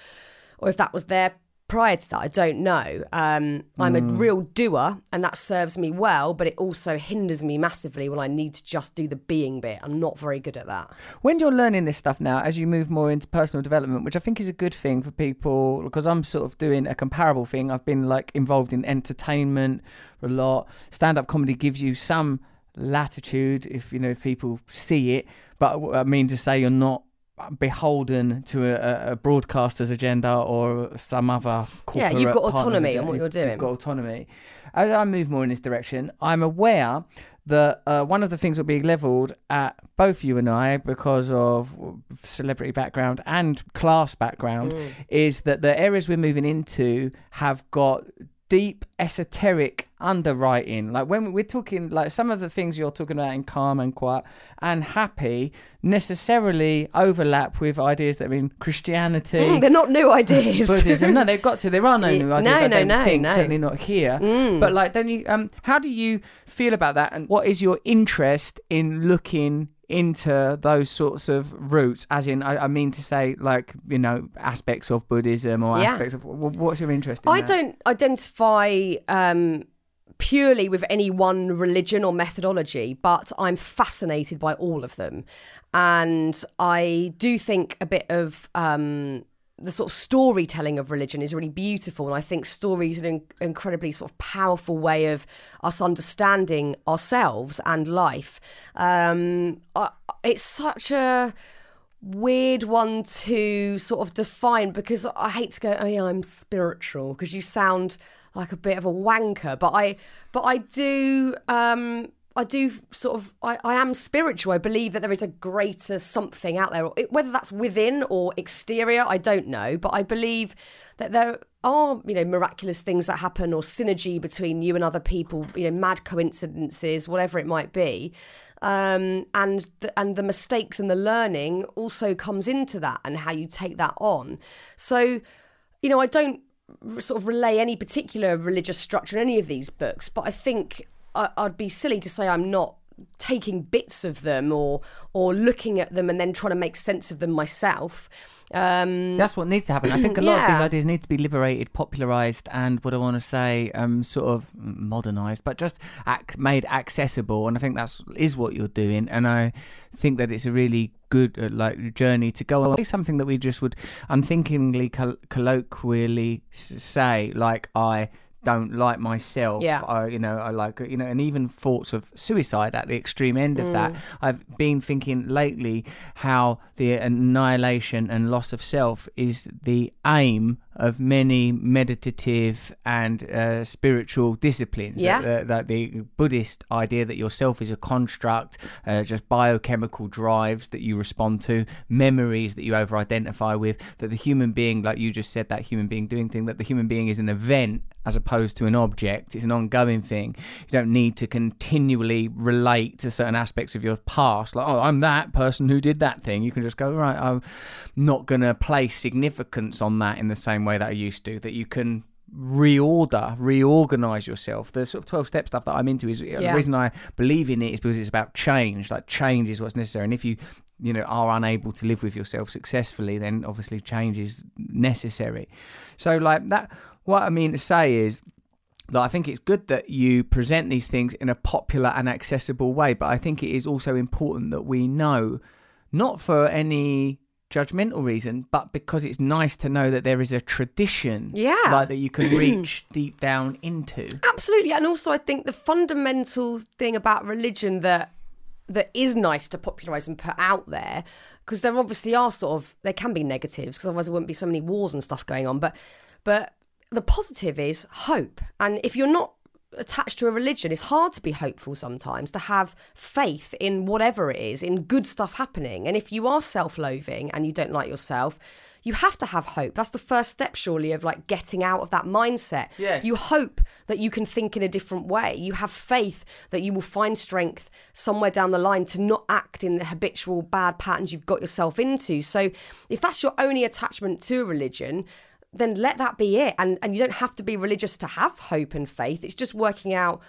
or if that was there prior to that. I don't know. Um, I'm a real doer and that serves me well, but it also hinders me massively when I need to just do the being bit. I'm not very good at that. When you're learning this stuff now, as you move more into personal development, which I think is a good thing for people, because I'm sort of doing a comparable thing. I've been like involved in entertainment a lot. Stand up comedy gives you some latitude if you know if people see it, but I mean to say you're not beholden to a, a broadcaster's agenda or some other Yeah, you've got autonomy agenda. on what you're doing. You've got autonomy. As I move more in this direction, I'm aware that uh, one of the things that will be levelled at both you and I because of celebrity background and class background Mm. is that the areas we're moving into have got deep esoteric underwriting like when we're talking like some of the things you're talking about in calm and quiet and happy necessarily overlap with ideas that are in christianity Mm, they're not new ideas. <laughs> Buddhism. No, they've got to. There are no <laughs> new ideas. no, I no, don't no, think, no. Mm. Certainly not here. But like, don't you? Um, how do you feel about that? And what is your interest in looking into those sorts of roots? As in, I, I mean to say, like you know, aspects of Buddhism or Yeah. aspects of what's your interest? in I that? don't identify um, purely with any one religion or methodology, but I'm fascinated by all of them. And I do think a bit of. Um, the sort of storytelling of religion is really beautiful, and I think stories are an incredibly sort of powerful way of us understanding ourselves and life. Um, I, it's such a weird one to sort of define because I hate to go, oh yeah, I'm spiritual because you sound like a bit of a wanker, but I, but I do, um, I do sort of, I, I am spiritual. I believe that there is a greater something out there, whether that's within or exterior, I don't know, but I believe that there are, you know, miraculous things that happen or synergy between you and other people, you know, mad coincidences, whatever it might be um, and the, and the mistakes and the learning also comes into that and how you take that on. So, you know, I don't sort of relay any particular religious structure in any of these books, but I think I, I'd be silly to say I'm not taking bits of them or or looking at them and then trying to make sense of them myself. Um, That's what needs to happen. I think a lot of these ideas need to be liberated, popularized, and what I want to say, um, sort of modernized, but just ac- made accessible. And I think that's is what you're doing. And I think that it's a really good uh, like journey to go on. Something that we just would unthinkingly col- colloquially say, like I don't like myself. Yeah. I, you know, I like, you know, and even thoughts of suicide at the extreme end of that. Mm. I've been thinking lately how the annihilation and loss of self is the aim of many meditative and uh, spiritual disciplines. Yeah. That, that the Buddhist idea that yourself is a construct, uh, just biochemical drives that you respond to, memories that you over identify with, that the human being, like you just said, that human being doing thing, that the human being is an event as opposed to an object. It's an ongoing thing. You don't need to continually relate to certain aspects of your past. Like, oh, I'm that person who did that thing. You can just go, right, I'm not going to place significance on that in the same way that I used to. That you can reorder, reorganize yourself. The sort of 12 step stuff that I'm into is uh, Yeah. the reason I believe in it is because it's about change. Like, change is what's necessary. And if you you know are unable to live with yourself successfully then obviously change is necessary so like that what i mean to say is that I think it's good that you present these things in a popular and accessible way, but I think it is also important that we know, not for any judgmental reason, but because it's nice to know that there is a tradition, Yeah. like that you can <clears throat> reach deep down into. Absolutely, and also I think the fundamental thing about religion that that is nice to popularize and put out there, because there obviously are sort of there can be negatives, because otherwise there wouldn't be so many wars and stuff going on. But but the positive is hope, and if you're not attached to a religion, it's hard to be hopeful sometimes, to have faith in whatever it is, in good stuff happening. And if you are self loathing and you don't like yourself, you have to have hope. That's the first step, surely, of like getting out of that mindset. Yes. You hope that you can think in a different way. You have faith that you will find strength somewhere down the line to not act in the habitual bad patterns you've got yourself into. So if that's your only attachment to a religion, then let that be it. And and you don't have to be religious to have hope and faith. It's just working out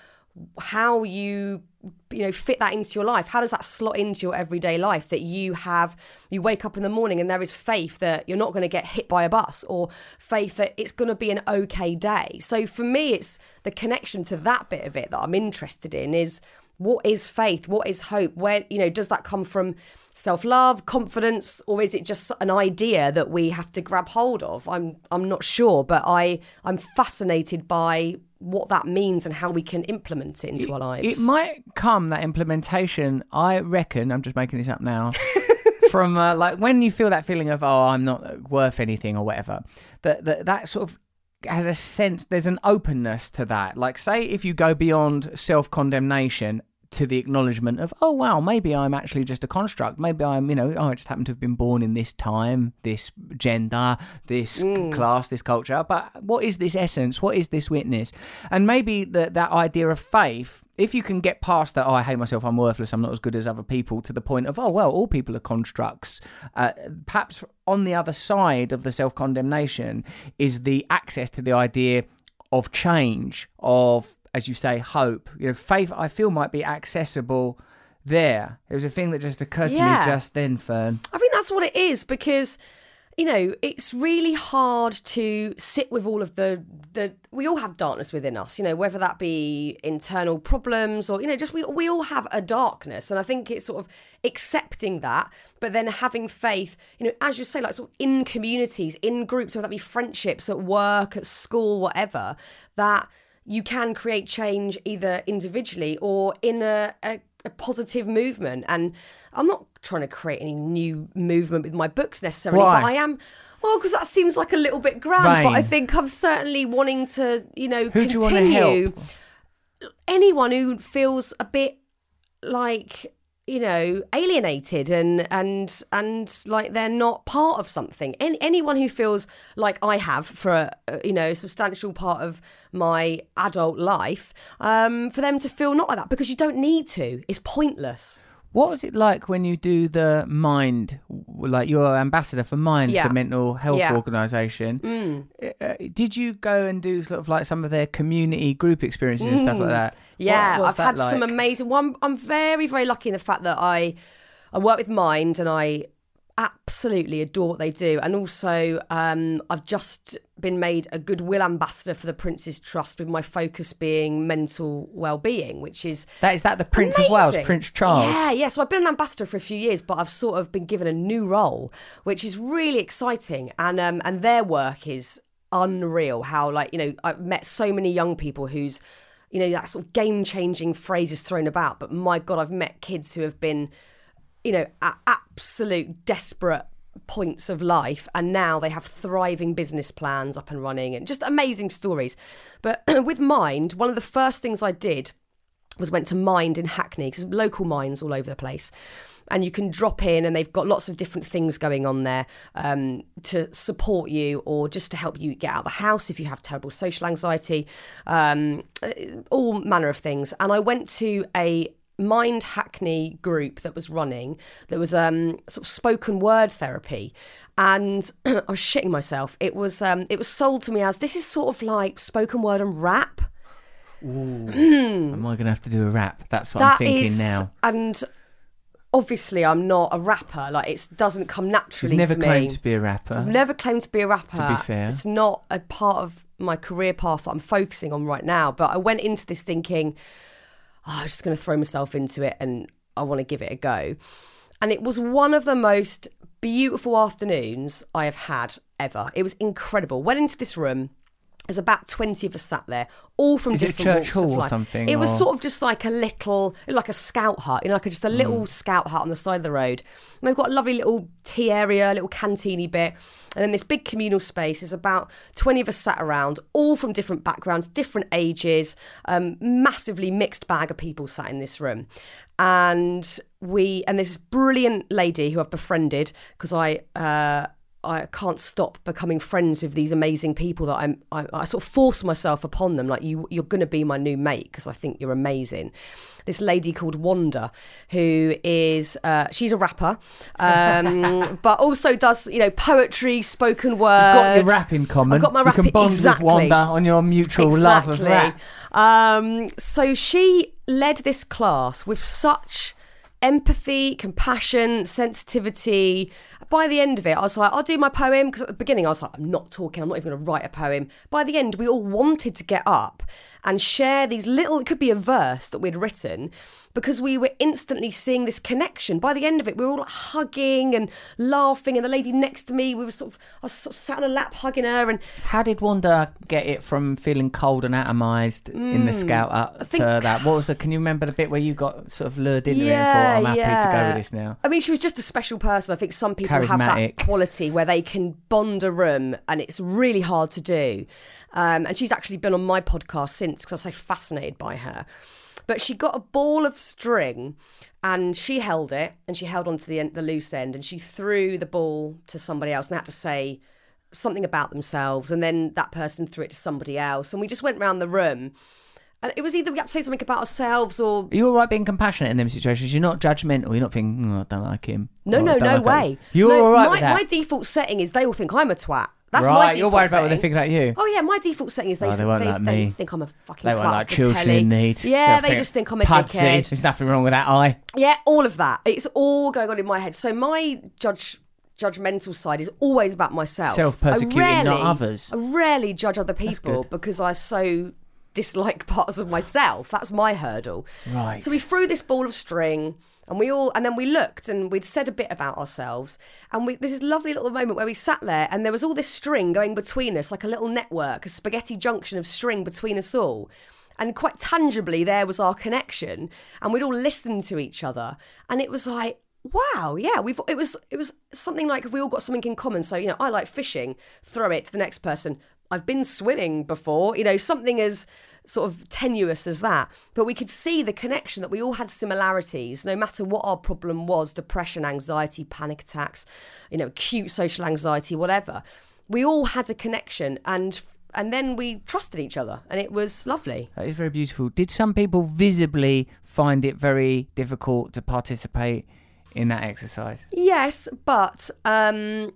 how you you know fit that into your life how does that slot into your everyday life that you have you wake up in the morning and there is faith that you're not going to get hit by a bus or faith that it's going to be an okay day so for me it's the connection to that bit of it that i'm interested in is what is faith what is hope where you know does that come from self-love confidence or is it just an idea that we have to grab hold of i'm i'm not sure but i i'm fascinated by what that means and how we can implement it into our lives It might come that implementation. I reckon. I'm just making this up now. <laughs> from uh, like when you feel that feeling of oh I'm not worth anything or whatever. That that that sort of has a sense. There's an openness to that. Like say if you go beyond self condemnation to the acknowledgement of oh wow maybe i'm actually just a construct. Maybe i'm you know oh i just happen to have been born in this time this gender this class this culture. But what is this essence? What is this witness? And maybe that that idea of faith if you can get past that oh i hate myself i'm worthless i'm not as good as other people to the point of oh well all people are constructs uh, perhaps on the other side of the self-condemnation is the access to the idea of change of as you say, hope. You know, faith. I feel might be accessible there. It was a thing that just occurred to me just then, Fearne. I think that's what it is because you know it's really hard to sit with all of the the we all have darkness within us you know whether that be internal problems or you know just we we all have a darkness and i think it's sort of accepting that but then having faith you know as you say like sort of in communities in groups whether that be friendships at work at school whatever that you can create change either individually or in a, a a positive movement. And I'm not trying to create any new movement with my books necessarily, Why? but I am. Well, because that seems like a little bit grand, but I think I'm certainly wanting to, you know, Who do you want to continue help? anyone who feels a bit like you know alienated and and and like they're not part of something. Any, anyone who feels like i have for a, you know a substantial part of my adult life um for them to feel not like that because you don't need to. It's pointless What was it like when you do the Mind, like you're ambassador for Mind, Yeah. the mental health Yeah. organisation? Mm. Uh, uh, did you go and do sort of like some of their community group experiences and stuff like mm. that? Yeah, What- I've that had some like? amazing. Well, I'm, I'm very, very lucky in the fact that I I work with Mind and I absolutely adore what they do, and also um, I've just been made a goodwill ambassador for the Prince's Trust, with my focus being mental well-being, which is That is that the Prince of Wales, Prince Charles. Yeah, yeah. So I've been an ambassador for a few years, but I've sort of been given a new role, which is really exciting. And um, and their work is unreal. How like you know I've met so many young people whose you know that sort of game changing phrase is thrown about, but my God, I've met kids who have been you know at absolute desperate points of life and now they have thriving business plans up and running and just amazing stories but <clears throat> with Mind one of the first things i did was went to Mind in Hackney because local Minds all over the place. And you can drop in, and they've got lots of different things going on there um, to support you or just to help you get out of the house if you have terrible social anxiety, um, all manner of things. And I went to a Mind Hackney group that was running There was um, sort of spoken word therapy, and <clears throat> I was shitting myself. It was um, it was sold to me as this is sort of like spoken word and rap. <clears throat> Am I going to have to do a rap? That's what I'm thinking is- now. And obviously, I'm not a rapper. Like it doesn't come naturally You've never to me. claimed to be a rapper. I've never claimed to be a rapper. To be fair. it's not a part of my career path that I'm focusing on right now. But I went into this thinking, oh, I'm just going to throw myself into it, and I want to give it a go. And it was one of the most beautiful afternoons I have had ever. It was incredible. Went into this room. There's about 20 of us sat there, all from Is it a different church walks hall of or life. something, It was or- sort of just like a little, like a scout hut, you know, like a, just a Mm. little scout hut on the side of the road. And they've got a lovely little tea area, a little canteeny bit. And then this big communal space is about 20 of us sat around, all from different backgrounds, different ages, um, massively mixed bag of people sat in this room. And we, and this brilliant lady who I've befriended because I, uh, I can't stop becoming friends with these amazing people that I'm. I, I sort of force myself upon them. Like you, you're going to be my new mate because I think you're amazing. This lady called Wanda, who is uh, she's a rapper, um, <laughs> but also does you know poetry, spoken word. You've got your rap in common. I've got my you can bond exactly. with Wanda on your mutual love of rap. Um, so she led this class with such empathy, compassion, sensitivity. By the end of it, I was like, I'll do my poem because at the beginning I was like, I'm not talking, I'm not even going to write a poem. By the end, we all wanted to get up and share these little, it could be a verse that we'd written because we were instantly seeing this connection. By the end of it, we were all like hugging and laughing, and the lady next to me, we were sort of, I was sort of sat on a lap hugging her, and How did Wanda get it from feeling cold and atomized in the scout up Mm. think- to that? What was the? Can you remember the bit where you got sort of lured in there and Yeah, thought, "I'm happy to go with this now"? I mean, she was just a special person. I think some people have that quality where they can bond a room, and it's really hard to do. Um, and she's actually been on my podcast since because I'm so fascinated by her. But she got a ball of string, and she held it, and she held onto the end, the loose end, and she threw the ball to somebody else, and had to say something about themselves, and then that person threw it to somebody else, and we just went round the room. And it was either we had to say something about ourselves or Are you all right being compassionate in them situations? You're not judgmental. You're not thinking, oh, "I don't like him." No, oh, or, no, no like her." way. You're no, all right my, with that. my default setting is they all think I'm a twat. That's right, my default you're worried about what they setting. think about you. Oh yeah, my default setting is they, Oh, they won't they, like they think I'm a fucking They twat. like the children telly. in need. Yeah, They'll they just think I'm a Pudsey. dickhead. There's nothing wrong with that eye. Yeah, all of that. It's all going on in my head. So my judge judgmental side is always about myself. Self-persecuting, I not others. I rarely judge other people because I so dislike parts of myself. That's my hurdle. Right. So we threw this ball of string and we all and then we looked and we'd said a bit about ourselves and we this is lovely little moment where we sat there and there was all this string going between us like a little network, a spaghetti junction of string between us all. and quite tangibly there was our connection and we'd all listen to each other and it was like wow yeah we've it was it was something like if we all got something in common so you know i like fishing throw it to the next person i've been swimming before you know something as sort of tenuous as that but we could see the connection that we all had similarities no matter what our problem was depression anxiety panic attacks you know acute social anxiety whatever we all had a connection and and then we trusted each other and it was lovely That is very beautiful. Did some people visibly find it very difficult to participate in that exercise? Yes, but um,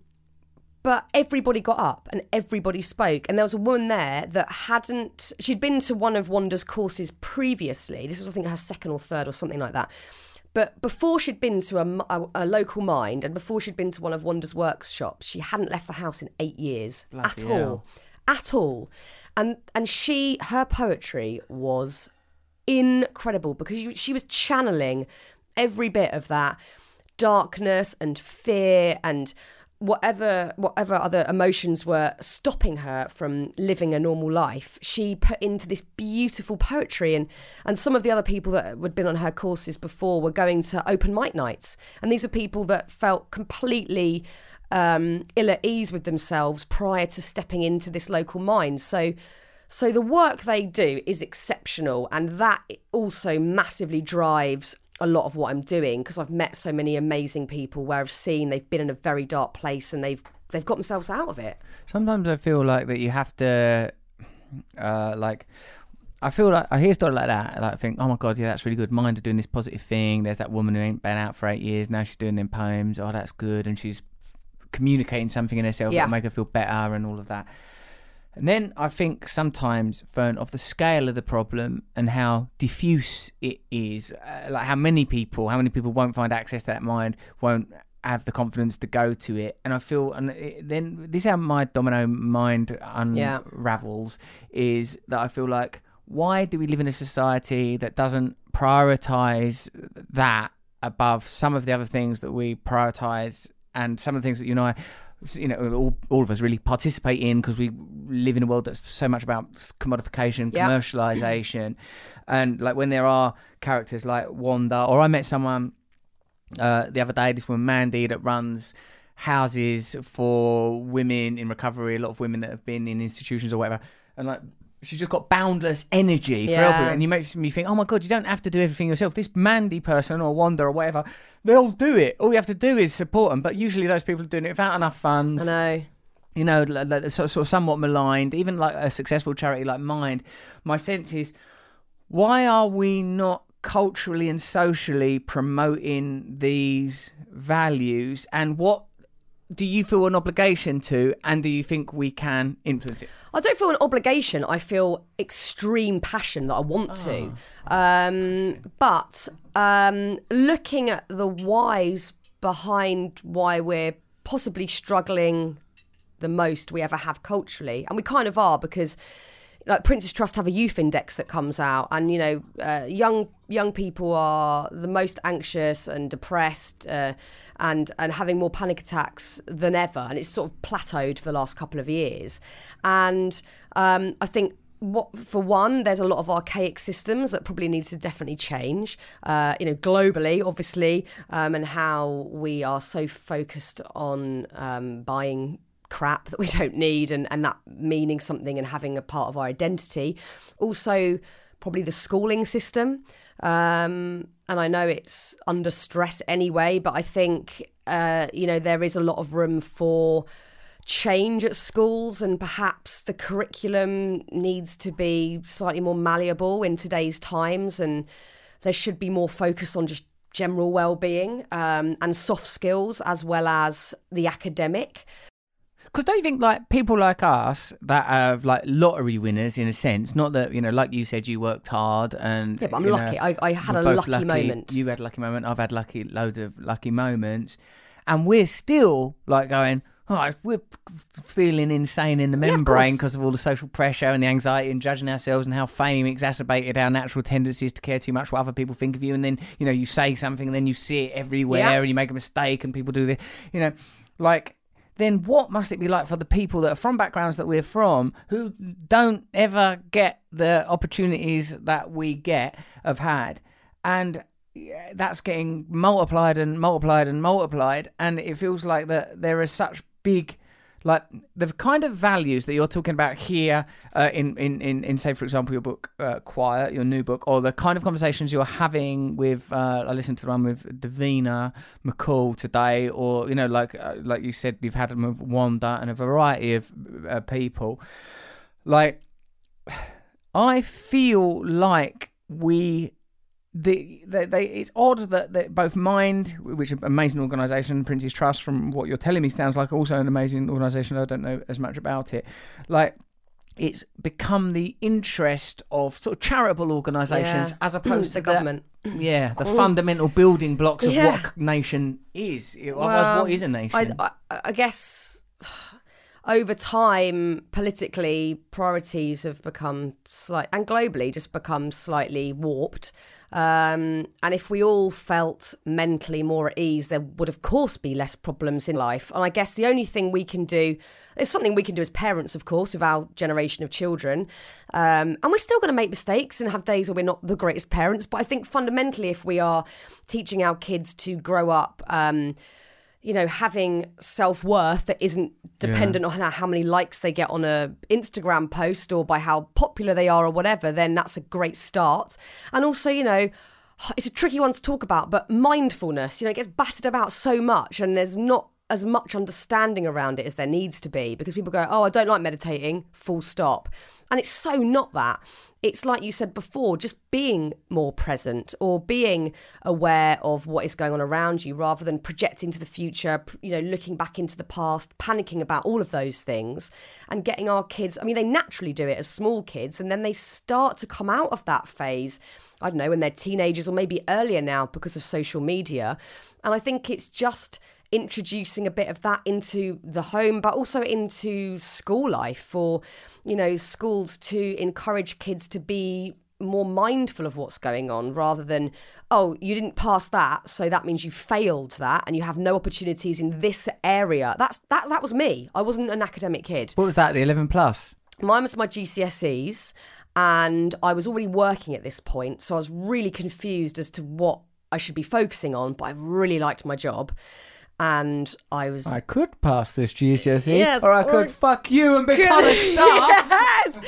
but everybody got up and everybody spoke, and there was a woman there that hadn't. She'd been to one of Wanda's courses previously. This was, I think, her second or third or something like that. But before she'd been to a, a, a local Mind and before she'd been to one of Wanda's workshops, she hadn't left the house in eight years Bloody at hell. all, at all. And and she, her poetry was incredible because you, she was channeling every bit of that darkness and fear and whatever whatever other emotions were stopping her from living a normal life she put into this beautiful poetry. And and some of the other people that had been on her courses before were going to open mic nights. And these are people that felt completely um, ill at ease with themselves prior to stepping into this local Mind. so so the work they do is exceptional, and that also massively drives a lot of what I'm doing because I've met so many amazing people where I've seen they've been in a very dark place and they've they've got themselves out of it. Sometimes I feel like that you have to, uh, like, I feel like I hear stories like that. Like, I think, oh my god, yeah, that's really good. Mind are doing this positive thing. There's that woman who ain't been out for eight years. Now she's doing them poems. Oh, that's good, and she's communicating something in herself Yeah. that'll make her feel better and all of that. And then I think sometimes, Fearne, of the scale of the problem and how diffuse it is, uh, like how many people, how many people won't find access to that Mind, won't have the confidence to go to it. And I feel, and it, then this is how my domino mind Yeah. unravels, is that I feel like, why do we live in a society that doesn't prioritize that above some of the other things that we prioritize and some of the things that you know I you know all, all of us really participate in because we live in a world that's so much about commodification Yeah. commercialization and like when there are characters like Wanda or I met someone uh, the other day this woman Mandy that runs houses for women in recovery a lot of women that have been in institutions or whatever and like she's just got boundless energy for Yeah. helping and you make me think oh my god you don't have to do everything yourself this Mandy person or Wanda or whatever they'll do it all you have to do is support them but usually those people are doing it without enough funds I know. you know, like, sort of somewhat maligned, even like a successful charity like Mind. My sense is, why are we not culturally and socially promoting these values? And what do you feel an obligation to? And do you think we can influence it? I don't feel an obligation. I feel extreme passion that I want to. Um, but um, looking at the whys behind why we're possibly struggling the most we ever have culturally, and we kind of are because. Like Prince's Trust have a youth index that comes out, and you know, uh, young young people are the most anxious and depressed, uh, and and having more panic attacks than ever, and it's sort of plateaued for the last couple of years. And um, I think what for one, there's a lot of archaic systems that probably need to definitely change. Uh, you know, globally, obviously, um, and how we are so focused on um, buying crap that we <laughs> don't need and, and that meaning something and having a part of our identity. Also, probably the schooling system. Um, and I know it's under stress anyway, but I think, uh, you know, there is a lot of room for change at schools and perhaps the curriculum needs to be slightly more malleable in today's times and there should be more focus on just general well-being um, and soft skills as well as the academic Because don't you think like people like us that are like lottery winners in a sense? Not that you know, like you said, you worked hard and Yeah, but I'm lucky. I- I had a both lucky moment. You had a lucky moment. I've had lucky loads of lucky moments, and we're still like going. Oh, we're feeling insane in the Yeah, of membrane course. because of all the social pressure and the anxiety and judging ourselves and how fame exacerbated our natural tendencies to care too much what other people think of you. And then, you know, you say something and then you see it everywhere Yeah. and you make a mistake and people do this. You know, like then what must it be like for the people that are from backgrounds that we're from who don't ever get the opportunities that we get have had? And that's getting multiplied and multiplied and multiplied and it feels like that there are such big like the kind of values that you're talking about here uh, in, in, in, in, say, for example, your book, uh, Quiet, your new book, or the kind of conversations you're having with, uh, I listened to the one with Davina McCall today, or, you know, like uh, like you said, you've had them with Wanda and a variety of uh, people. Like, <sighs> I feel like we the, they, they, it's odd that, that both Mind, which is an amazing organisation, Prince's Trust, from what you're telling me, sounds like also an amazing organisation. I don't know as much about it. Like, it's become the interest of sort of charitable organisations Yeah. as opposed <clears throat> the to government. <clears throat> yeah, the fundamental building blocks of Yeah. what nation is. Well, what is a nation? I, I, I guess over time, politically, priorities have become slight, and globally, just become slightly warped. Um, and if we all felt mentally more at ease, there would, of course, be less problems in life. And I guess the only thing we can do is something we can do as parents, of course, with our generation of children. Um, and we're still going to make mistakes and have days where we're not the greatest parents. But I think fundamentally, if we are teaching our kids to grow up, um, you know, having self worth that isn't dependent on how many likes they get on a Instagram post or by how popular they are or whatever, then that's a great start. And also, you know, it's a tricky one to talk about, but mindfulness, you know, it gets battered about so much and there's not as much understanding around it as there needs to be because people go, oh, I don't like meditating, full stop. And it's so not that. It's like you said before, just being more present or being aware of what is going on around you rather than projecting to the future, you know, looking back into the past, panicking about all of those things and getting our kids. I mean, they naturally do it as small kids and then they start to come out of that phase. I don't know, when they're teenagers or maybe earlier now because of social media. And I think it's just introducing a bit of that into the home, but also into school life for, you know, schools to encourage kids to be more mindful of what's going on rather than, oh, you didn't pass that, so that means you failed that and you have no opportunities in this area. That's that that was me. I wasn't an academic kid. what was that? The eleven plus. Mine was my GCSEs, and I was already working at this point, so I was really confused as to what I should be focusing on. But I really liked my job, and I was I could pass this GCSE, Yes, or I or- could fuck you and become a <laughs> star. yes,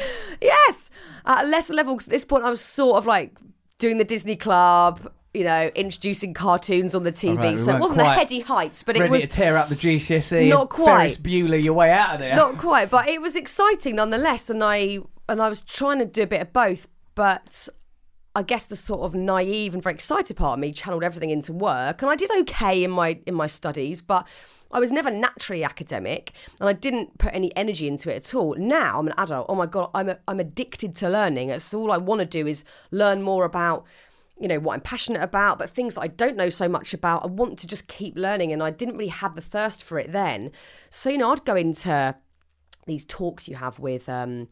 yes. At a lesser level, 'cause at this point, I was sort of like doing the Disney Club. You know, introducing cartoons on the TV, Alright, we so it wasn't the heady heights, but it was to tear up the GCSE. Not quite. Ferris Bueller your way out of there. not quite, but it was exciting nonetheless. And I and I was trying to do a bit of both, but I guess the sort of naive and very excited part of me channeled everything into work, and I did okay in my in my studies, but. I was never naturally academic, and I didn't put any energy into it at all. Now I'm an adult. Oh my god, I'm a, I'm addicted to learning. It's all I want to do is learn more about you know what I'm passionate about, but things that I don't know so much about, I want to just keep learning, and I didn't really have the thirst for it then. So you know, I'd go into these talks you have with um,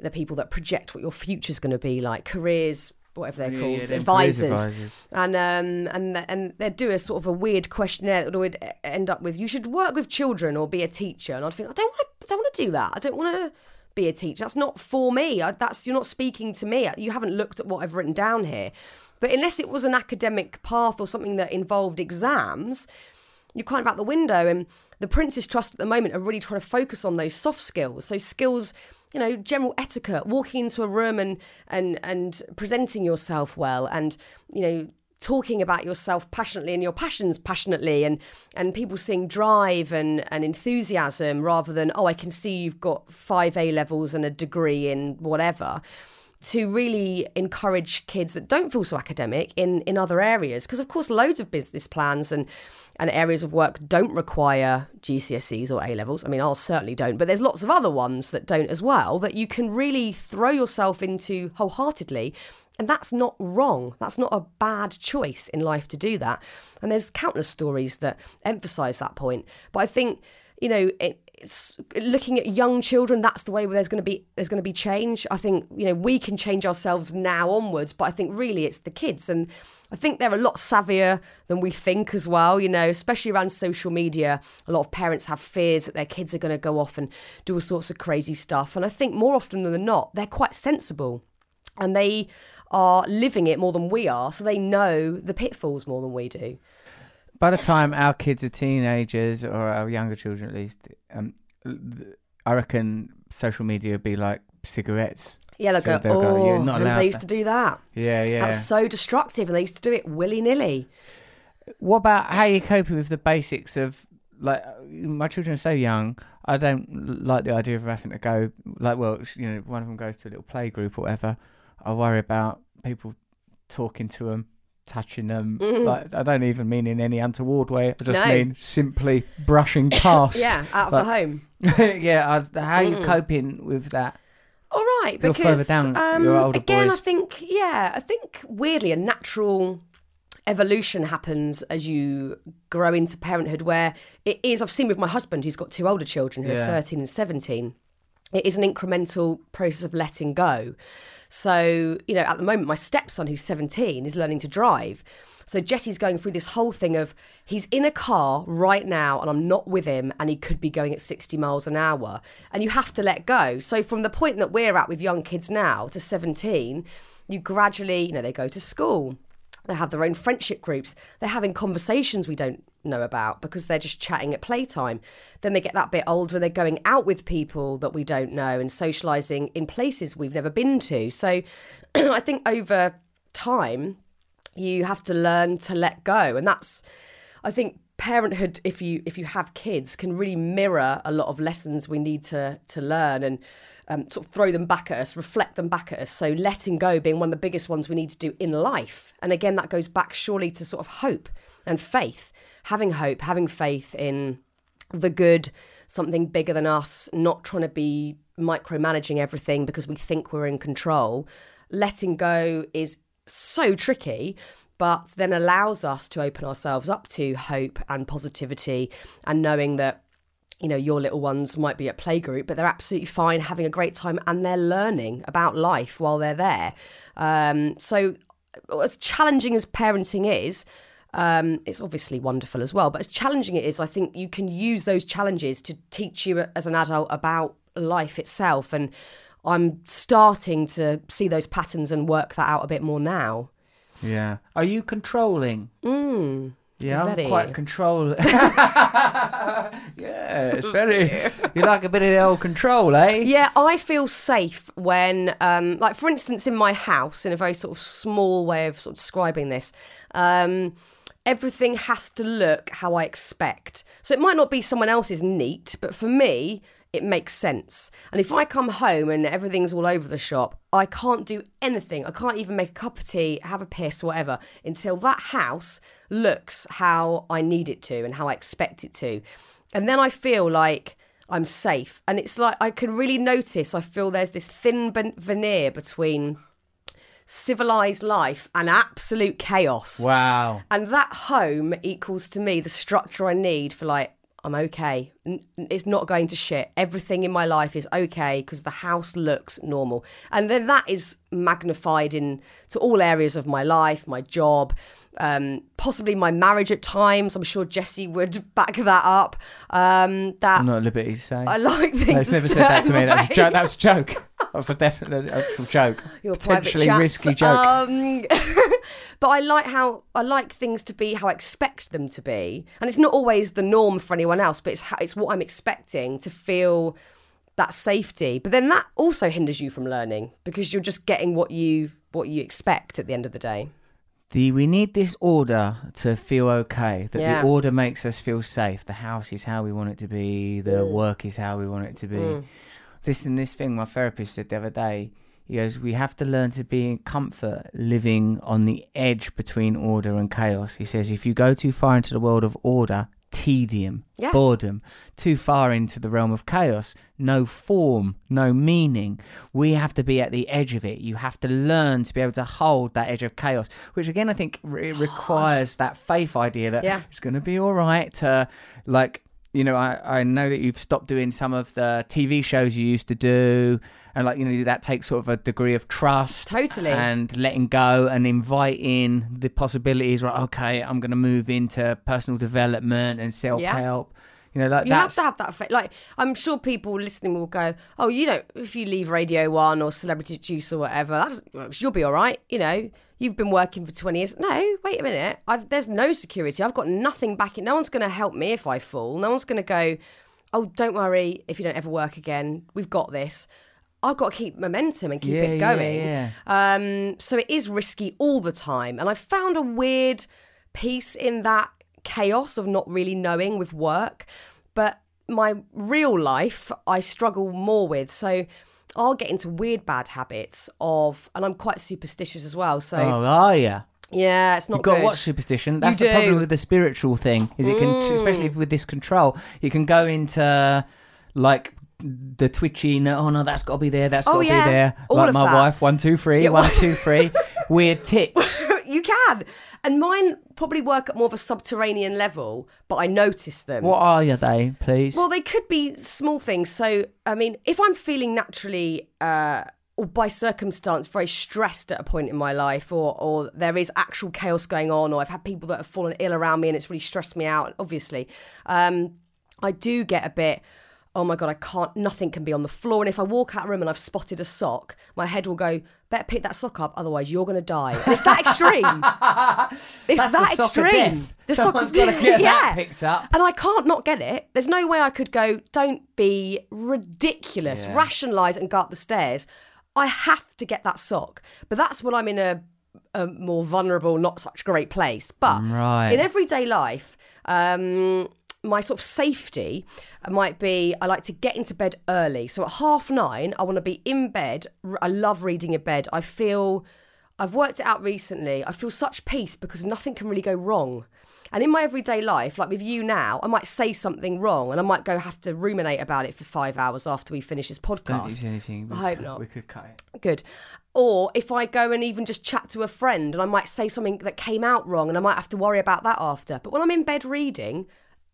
the people that project what your future is going to be like, careers, whatever they're Yeah, called, yeah, advisors. advisors. and um, and and they'd do a sort of a weird questionnaire that would end up with you should work with children or be a teacher, and I'd think I don't want to, don't want to do that. I don't want to be a teacher. That's not for me. I, that's you're not speaking to me. You haven't looked at what I've written down here. But unless it was an academic path or something that involved exams, you're kind of out the window. And the Prince's Trust at the moment are really trying to focus on those soft skills. So skills, you know, general etiquette, walking into a room and and and presenting yourself well, and you know, talking about yourself passionately and your passions passionately, and and people seeing drive and and enthusiasm rather than oh, I can see you've got five A levels and a degree in whatever to really encourage kids that don't feel so academic in in other areas. Because of course loads of business plans and and areas of work don't require GCSEs or A levels. I mean, ours certainly don't, but there's lots of other ones that don't as well that you can really throw yourself into wholeheartedly. And that's not wrong. That's not a bad choice in life to do that. And there's countless stories that emphasize that point. But I think, you know, it, looking at young children that's the way where there's going to be there's going to be change. I think you know we can change ourselves now onwards but i think really it's the kids. And i think they're a lot savvier than we think as well you know especially around social media. A lot of parents have fears that their kids are going to go off and do all sorts of crazy stuff. And i think more often than not they're quite sensible and they are living it more than we are. So they know the pitfalls more than we do By the time our kids are teenagers or our younger children, at least, um, I reckon social media would be like cigarettes. yeah they'll So go they'll go, oh "You're not allowed they used to-" to do that Yeah, yeah. that's so destructive and they used to do it willy-nilly What about how you coping with the basics of like my children are so young? I don't like the idea of having to go like well, you know, one of them goes to a little play group or whatever. I worry about people talking to them, touching them. Like I don't even mean in any untoward way. I just Mm. No. mean simply brushing <laughs> past. yeah out of Like- the home <laughs> yeah. I, how are you coping with that? All right, You're further because down, um, again, boys. I think yeah, I think weirdly a natural evolution happens as you grow into parenthood, where it is. I've seen with my husband, who's got two older children who Yeah. are thirteen and seventeen. It is an incremental process of letting go. So you know, at the moment, my stepson, who's seventeen, is learning to drive. So Jesse's going through this whole thing of he's in a car right now and I'm not with him and he could be going at 60 miles an hour and you have to let go. So from the point that we're at with young kids now to 17, you gradually, you know, they go to school. They have their own friendship groups. They're having conversations we don't know about because they're just chatting at playtime. Then they get that bit older and they're going out with people that we don't know and socializing in places we've never been to. So <clears throat> I think over time, you have to learn to let go and that's i think parenthood if you if you have kids can really mirror a lot of lessons we need to to learn and um, sort of throw them back at us reflect them back at us. So letting go being one of the biggest ones we need to do in life. And again that goes back surely to sort of hope and faith. Having hope having faith in the good, something bigger than us, not trying to be micromanaging everything because we think we're in control. Letting go is so tricky, but then allows us to open ourselves up to hope and positivity and knowing that you know your little ones might be at playgroup but they're absolutely fine having a great time and they're learning about life while they're there um, so as challenging as parenting is um, it's obviously wonderful as well but as challenging it is i think you can use those challenges to teach you as an adult about life itself and i'm starting to see those patterns and work that out a bit more now Yeah. Are you controlling? mm, Yeah, I'm Very. quite control. <laughs> yeah, it's very. <laughs> you like a bit of the old control, eh? Yeah, I feel safe when, um, like, for instance, in my house, in a very sort of small way of sort of describing this, um, everything has to look how I expect. So it might not be someone else's neat, but for me, it makes sense. And if I come home and everything's all over the shop, I can't do anything. I can't even make a cup of tea, have a piss, whatever, until that house looks how I need it to and how I expect it to. And then I feel like I'm safe. And it's like I can really notice, I feel there's this thin veneer between civilized life and absolute chaos. Wow. And that home equals to me the structure I need for like, I'm okay. It's not going to shit. Everything in my life is okay because the house looks normal. And then that is magnified in to all areas of my life, my job, um, possibly my marriage at times. I'm sure Jesse would <laughs> back that up. Um, that I'm not at liberty to say. I like No, things. he's never a said that to me. That was a joke. That was a joke. That was a definite actual joke. <laughs> Your Potentially risky joke. Um, <laughs> but I like how I like things to be how I expect them to be, and it's not always the norm for anyone else, but it's how, it's what I'm expecting to feel that safety. But then that also hinders you from learning because you're just getting what you what you expect at the end of the day. The we need this order to feel okay. That Yeah. the order makes us feel safe. The house is how we want it to be. The mm. work is how we want it to be. Mm. Listen, this thing my therapist said the other day. He goes, we have to learn to be in comfort, living on the edge between order and chaos. He says, if you go too far into the world of order, tedium, Yeah. boredom, too far into the realm of chaos, no form, no meaning. We have to be at the edge of it. You have to learn to be able to hold that edge of chaos, which again, I think re- requires that faith idea that Yeah. it's going to be all right to, like, you know, I, I know that you've stopped doing some of the TV shows you used to do, and like you know that takes sort of a degree of trust, Totally. and letting go and inviting the possibilities. Right, okay, I'm going to move into personal development and self help. You know, like You have to have that. Fa- like, I'm sure people listening will go, "Oh, you know, if you leave Radio One or Celebrity Juice or whatever, that's, you'll be all right." You know, you've been working for 20 years. No, wait a minute. I've, there's no security. I've got nothing back. No one's going to help me if I fall. No one's going to go, "Oh, don't worry. If you don't ever work again, we've got this." I've got to keep momentum and keep Yeah, it going. yeah. Um, so it is risky all the time. And I found a weird piece in that chaos of not really knowing with work. But my real life, I struggle more with. So I'll get into weird bad habits of, and I'm quite superstitious as well. So oh, are you? yeah, it's not You've got good. to watch superstition. That's the. Mm. problem with the spiritual thing. Is it can, especially with this control, you can go into like the twitchy. No, oh no, that's got to be there. That's got Oh, to yeah. be there. All like my that. wife, one two three, Yeah, one two three. <laughs> Weird ticks. <laughs> you can. And mine probably work at more of a subterranean level, but I notice them. What are you, they? Please. Well, they could be small things. So, I mean, if I'm feeling naturally uh, or by circumstance very stressed at a point in my life, or or there is actual chaos going on, or I've had people that have fallen ill around me and it's really stressed me out. Obviously, um, I do get a bit. Oh my god, I can't. Nothing can be on the floor. And if I walk out a room and I've spotted a sock, my head will go. Better pick that sock up, otherwise you're going to die. And it's that extreme. <laughs> it's That's the that sock of extreme. death. The sock of death. <laughs> yeah. that picked up. And I can't not get it. There's no way I could go, don't be ridiculous, rationalise and go up the stairs. I have to get that sock. But that's when I'm in a, a more vulnerable, not such great place. But Right. in everyday life, um, my sort of safety might be I like to get into bed early. So at half nine, I want to be in bed. I love reading in bed. I feel, I've worked it out recently, I feel such peace because nothing can really go wrong. And in my everyday life, like with you now, I might say something wrong and I might go have to ruminate about it for five hours after we finish this Don't podcast. anything. I hope not. We could cut it. Good. Or if I go and even just chat to a friend and I might say something that came out wrong and I might have to worry about that after. But when I'm in bed reading,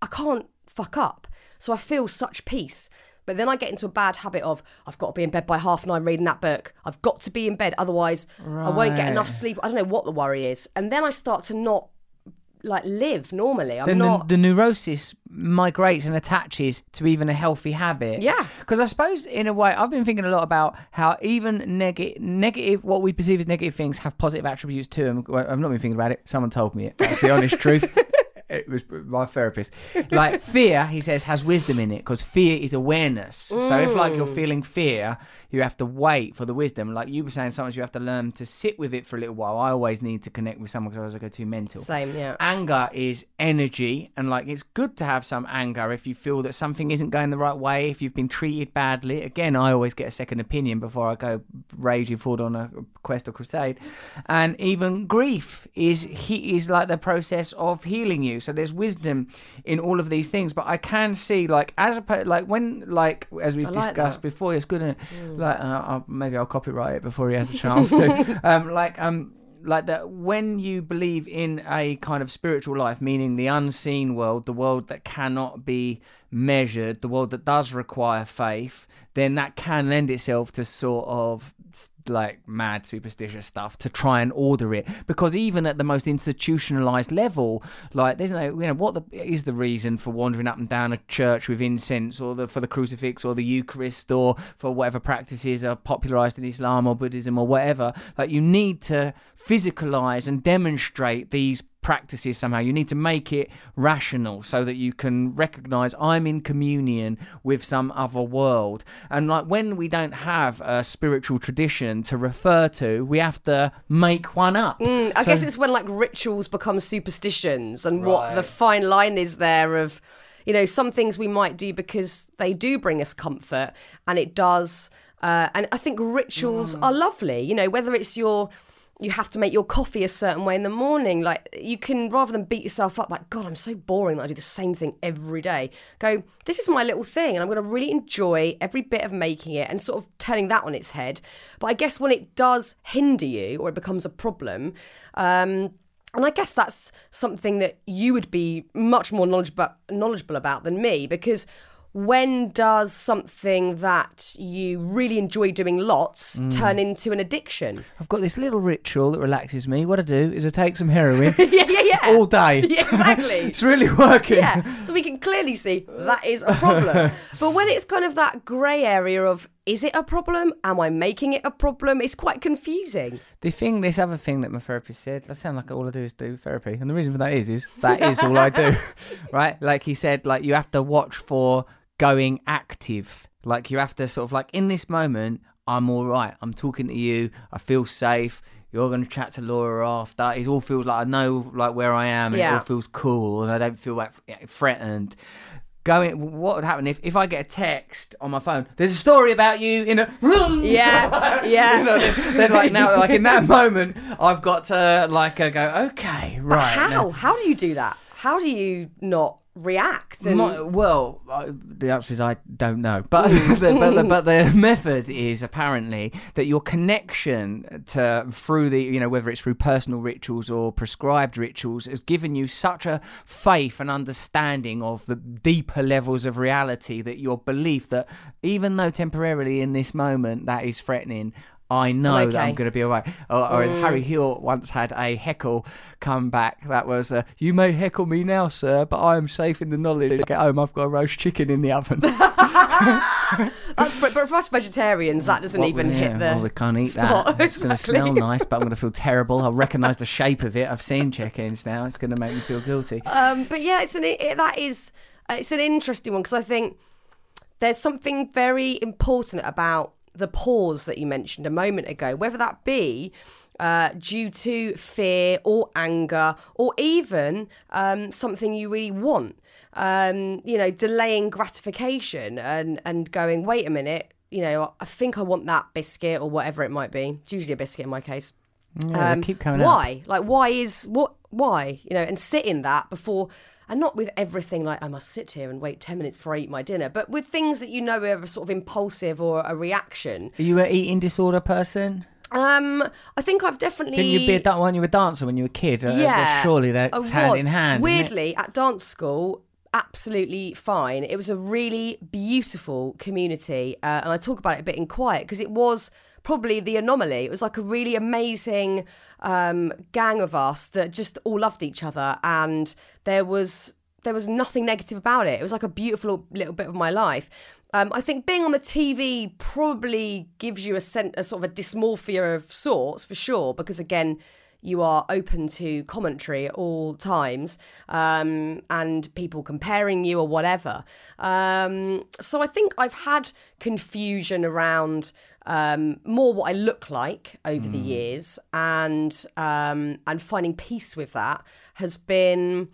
I can't fuck up. So I feel such peace. But then I get into a bad habit of I've got to be in bed by half nine reading that book. I've got to be in bed, otherwise I won't get enough sleep. I don't know what the worry is. And then I start to not like live normally. I'm Then not the, the neurosis migrates and attaches to even a healthy habit. Yeah. Because I suppose, in a way, I've been thinking a lot about how even negative, negative, what we perceive as negative things have positive attributes to them. I've not been thinking about it. Someone told me it. That's the honest truth. <laughs> It was my therapist. Like <laughs> fear, he says, has wisdom in it because fear is awareness. So if like Mm. you're feeling fear, you have to wait for the wisdom. Like you were saying, sometimes you have to learn to sit with it for a little while. I always need to connect with someone because I was a go too mental same, yeah. anger is energy and like it's good to have some anger if you feel that something isn't going the right way if you've been treated badly again i always get a second opinion before i go raging forward on a quest or crusade and even grief is he is like the process of healing you so there's wisdom in all of these things but i can see like as a like when like as we've like discussed that. before it's good it? like uh, I'll, maybe i'll copyright it before he has a <laughs> chance to um like um like that when you believe in a kind of spiritual life meaning the unseen world the world that cannot be measured the world that does require faith then that can lend itself to sort of like mad superstitious stuff to try and order it. Because even at the most institutionalized level like there's no you know what the, is the reason for wandering up and down a church with incense or the for the crucifix or the eucharist or for whatever practices are popularized in islam or buddhism or whatever? Like you need to physicalize and demonstrate these practices somehow. You need to make it rational so that you can recognize I'm in communion with some other world. And like when we don't have a spiritual tradition to refer to, we have to make one up. Mm, I So- guess it's when like rituals become superstitions and what the fine line is there of, you know, some things we might do because they do bring us comfort and it does. Uh, and I think rituals Mm. are lovely, you know, whether it's your. You have to make your coffee a certain way in the morning. Like you can, rather than beat yourself up, like God, I'm so boring that I do the same thing every day. Go, this is my little thing, and I'm to really enjoy every bit of making it, and sort of turning that on its head. But I guess when it does hinder you or it becomes a problem, um, and I guess that's something that you would be much more knowledgeable knowledgeable about than me because when does something that you really enjoy doing lots Mm. turn into an addiction? I've got this little ritual that relaxes me. What I do is I take some heroin <laughs> yeah, yeah, yeah. all day. <laughs> Yeah, exactly. <laughs> it's really working. yeah, so we can clearly see that is a problem. but when it's kind of that grey area of is it a problem? Am I making it a problem? It's quite confusing. The thing, this other thing that my therapist said, that sound like all I do is do therapy, and the reason for that is, is that is all I do, right? Like he said, like you have to watch for going active. Like you have to sort of like in this moment, I'm all right. I'm talking to you. I feel safe. You're going to chat to Laura after. It all feels like I know like where I am. And It all feels cool, and I don't feel like threatened. Going, what would happen if if I get a text on my phone? There's a story about you in a room. Yeah, <laughs> yeah. you know, like now, like in that <laughs> moment, I've got to like uh, go, okay, right. How? now- How do you do that? How do you not react? And My, well, the answer is I don't know, <laughs> but the, but, the, but the method is apparently that your connection to through the you know whether it's through personal rituals or prescribed rituals has given you such a faith and understanding of the deeper levels of reality that your belief that even though temporarily in this moment that is threatening. I know that I'm okay. going to be all right. Or, or Harry Hill once had a heckle come back that was, uh, "You may heckle me now, sir, but I am safe in the knowledge. Get home, I've got a roast chicken in the oven." <laughs> that's but, for us vegetarians, that doesn't What even we- hit yeah, the. Well, we can't eat spot. that. It's going to smell nice, but I'm going to feel terrible. I'll recognise the shape of it. I've seen chickens now. It's going to make me feel guilty. Um, but yeah, it's an it, that is uh, it's an interesting one because I think there's something very important about the pause that you mentioned a moment ago, whether that be uh, due to fear or anger or even um, something you really want. Um, you know, delaying gratification and and going, wait a minute, you know, I think I want that biscuit or whatever it might be. It's usually a biscuit in my case. Yeah, they keep coming up. Um, why? Like, why is what? Why? You know, and sit in that before, and not with everything like I must sit here and wait ten minutes before I eat my dinner, but with things that you know are sort of impulsive or a reaction. Are you an eating disorder person? Um, I think I've definitely. Didn't you be a weren't you a dancer when you were a kid? Uh, Yeah, surely I that's hand in hand. Weirdly, at dance school, absolutely fine. It was a really beautiful community, uh, and I talk about it a bit in quiet because it was probably the anomaly. It was like a really amazing um, gang of us that just all loved each other, and there was there was nothing negative about it. It was like a beautiful little bit of my life. Um, I think being on the TV probably gives you a, a sort of a dysmorphia of sorts for sure, because again, you are open to commentary at all times um, and people comparing you or whatever. Um, so I think I've had confusion around um, more what I look like over the years, and um, and finding peace with that has been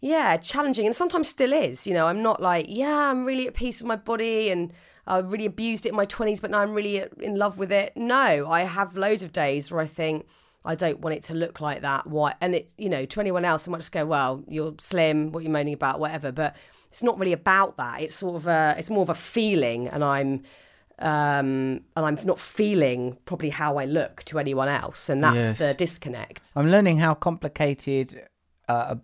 yeah challenging and sometimes still is. You know i'm not like yeah i'm really at peace with my body and i really abused it in my 20s but now i'm really in love with it. No i have loads of days where i think i don't want it to look like that. Why? And it you know to anyone else i might just go well you're slim what are you moaning about whatever. But it's not really about that. It's sort of a it's more of a feeling and i'm um and i'm not feeling probably how i look to anyone else and that's Yes. the disconnect I'm learning how complicated uh,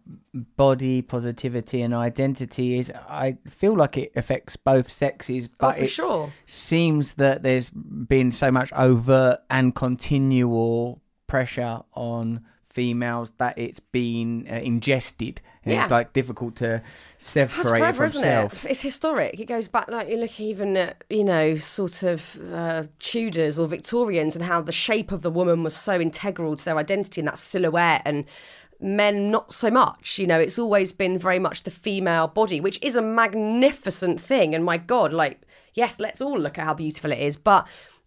body positivity and identity is. I feel like it affects both sexes, but Oh, for it sure. seems that there's been so much overt and continual pressure on females that it's been uh, ingested, and it's like difficult to separate it forever, from isn't self. it? It's historic. It goes back like you look even at you know sort of uh, Tudors or Victorians and how the shape of the woman was so integral to their identity and that silhouette and men not so much you know it's always been very much the female body which is a magnificent thing and my god like yes let's all look at how beautiful it is but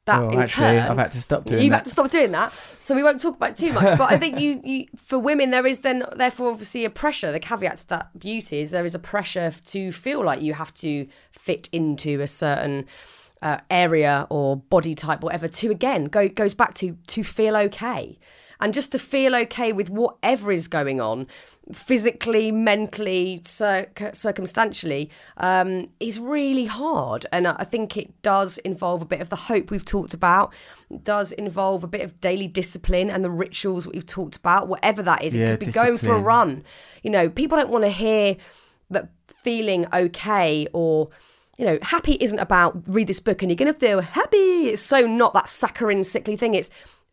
that Well, in actually, turn I've had to stop doing You've that. had to stop doing that, so we won't talk about it too much. But I think you, you, for women, there is then therefore obviously a pressure. The caveat to that beauty is there is a pressure to feel like you have to fit into a certain uh, area or body type, whatever. To again go goes back to to feel okay, and just to feel okay with whatever is going on physically mentally circ- circumstantially um, is really hard. And i think it does involve a bit of the hope we've talked about. It does involve a bit of daily discipline and the rituals we've talked about whatever that is. It could be going for a run. You know people don't want to hear that feeling okay or you know happy isn't about read this book and you're going to feel happy. It's so not that saccharine sickly thing. It's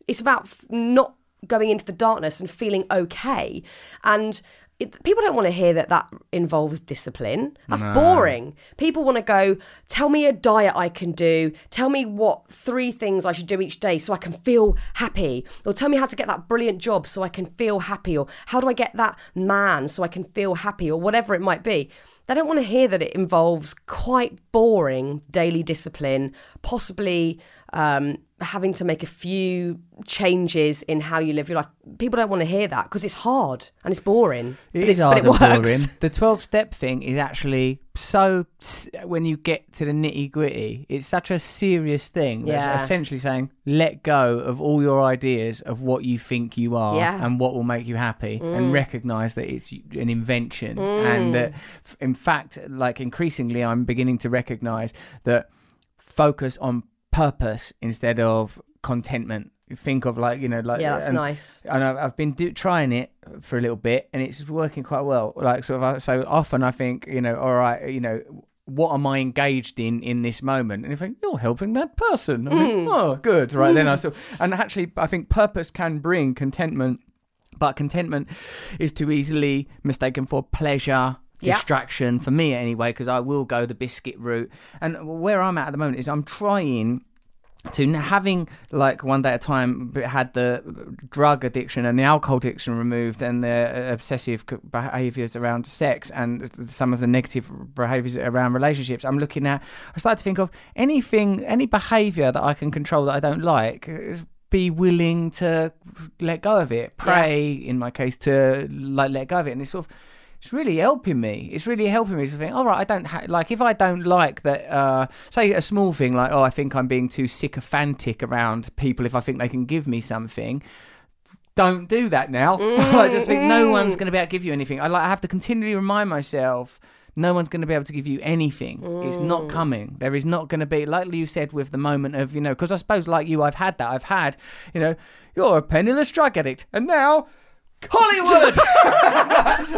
it's about f- not going into the darkness and feeling okay. And it, people don't want to hear that that involves discipline. That's boring. People want to go tell me a diet i can do. Tell me what three things i should do each day so i can feel happy. Or tell me how to get that brilliant job so i can feel happy. Or how do i get that man so i can feel happy? Or whatever it might be. They don't want to hear that it involves quite boring daily discipline, possibly um, having to make a few changes in how you live your life. People don't want to hear that because it's hard and it's boring. It but is it's, hard but it and works. boring. <laughs> The 12 step thing is actually so, when you get to the nitty gritty, it's such a serious thing. That's Yeah. essentially saying, let go of all your ideas of what you think you are Yeah. Mm. and what will make you happy and recognize that it's an invention. And that, in fact, like increasingly, I'm beginning to recognize that focus on purpose instead of contentment. Think of like, you know, like, Yeah, that's and- nice. and I've, I've been do, trying it for a little bit, and it's working quite well. Like sort of, I- so often I think, you know, all right, you know, what am I engaged in in this moment? And I think you're helping that person. Think, mm. oh, good, right then. I so, and actually, I think purpose can bring contentment, but contentment is too easily mistaken for pleasure. Yeah. Distraction for me anyway, because I will go the biscuit route. And where I'm at at the moment is I'm trying to having like one day at a time had the drug addiction and the alcohol addiction removed and the uh, obsessive behaviors around sex and some of the negative behaviors around relationships i'm looking at i start to think of anything any behavior that i can control that i don't like uh, be willing to let go of it pray in my case to like let go of it. And it's sort of it's really helping me. It's really helping me to think, all right, I don't ha- like if I don't like that. Uh, say a small thing like, oh, I think I'm being too sycophantic around people. If I think they can give me something, don't do that now. <laughs> I just think no one's going to be able to give you anything. I like I have to continually remind myself. No one's going to be able to give you anything. It's not coming. There is not going to be, like you said, with the moment of, you know, because I suppose, like you, I've had that. I've had, you know, you're a penniless drug addict, and now Hollywood. <laughs>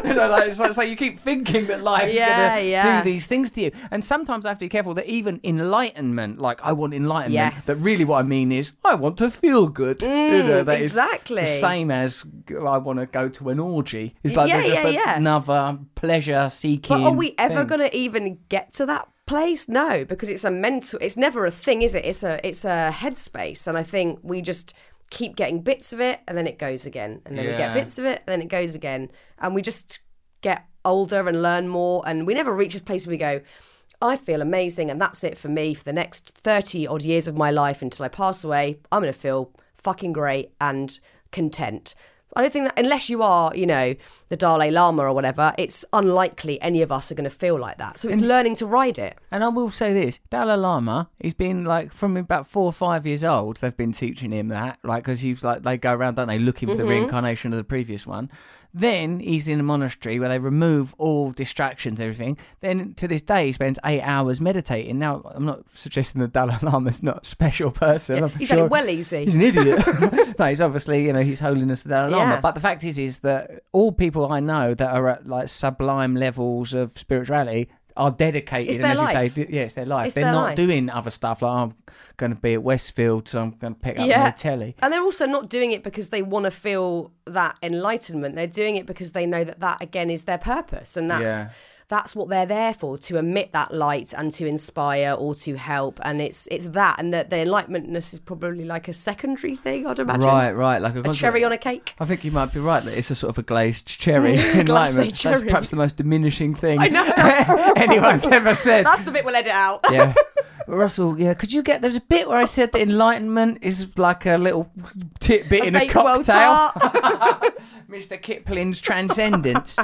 You know, like, it's, like, it's like you keep thinking that life's Yeah, going to yeah. do these things to you, and sometimes I have to be careful that even enlightenment, like I want enlightenment, Yes. that really what I mean is I want to feel good. you know, mm, that is exactly. the same as I want to go to an orgy. It's like Yeah, just yeah, yeah. another pleasure seeking. But are we ever going to even get to that place? No, because it's a mental. It's never a thing, is it? It's a it's a headspace, and I think we just keep getting bits of it, and then it goes again, and then we get bits of it, and then it goes again, and we just get older and learn more, and we never reach this place where we go. I feel amazing, and that's it for me for the next 30 odd years of my life until I pass away. I'm going to feel fucking great and content. I don't think that, unless you are, you know, the Dalai Lama or whatever, it's unlikely any of us are going to feel like that. So it's learning to ride it. And I will say this: Dalai Lama, he's been like from about four or five years old. They've been teaching him that, like, because he's like they go around, don't they, looking for the mm-hmm. reincarnation of the previous one. Then he's in a monastery where they remove all distractions, everything. Then to this day, he spends eight hours meditating. Now, I'm not suggesting that Dalai Lama's not a special person. I'm He's sure like, well easy. He's an idiot. <laughs> no, he's obviously, you know, His Holiness the Dalai Lama. Yeah. But the fact is, is that all people I know that are at like sublime levels of spirituality are dedicated. It's and their as you say, d- yeah, it's their life. It's They're their not life. doing other stuff like oh, I'm going to be at Westfield, so I'm going to pick up Yeah. my telly. And they're also not doing it because they want to feel that enlightenment. They're doing it because they know that that again is their purpose, and that's Yeah. That's what they're there for to emit that light and to inspire or to help. And it's it's that, and that the enlightenmentness is probably like a secondary thing. I'd imagine, Right, right, like a, A cherry on a cake. I think you might be right. That it's a sort of a glazed <laughs> cherry <laughs> enlightenment. That's perhaps the most diminishing thing I know. <laughs> anyone's ever said. That's the bit we'll edit out. yeah. Russell, yeah, could you get there's a bit where I said that enlightenment is like a little tidbit in a cocktail. Mr. Kipling's transcendence.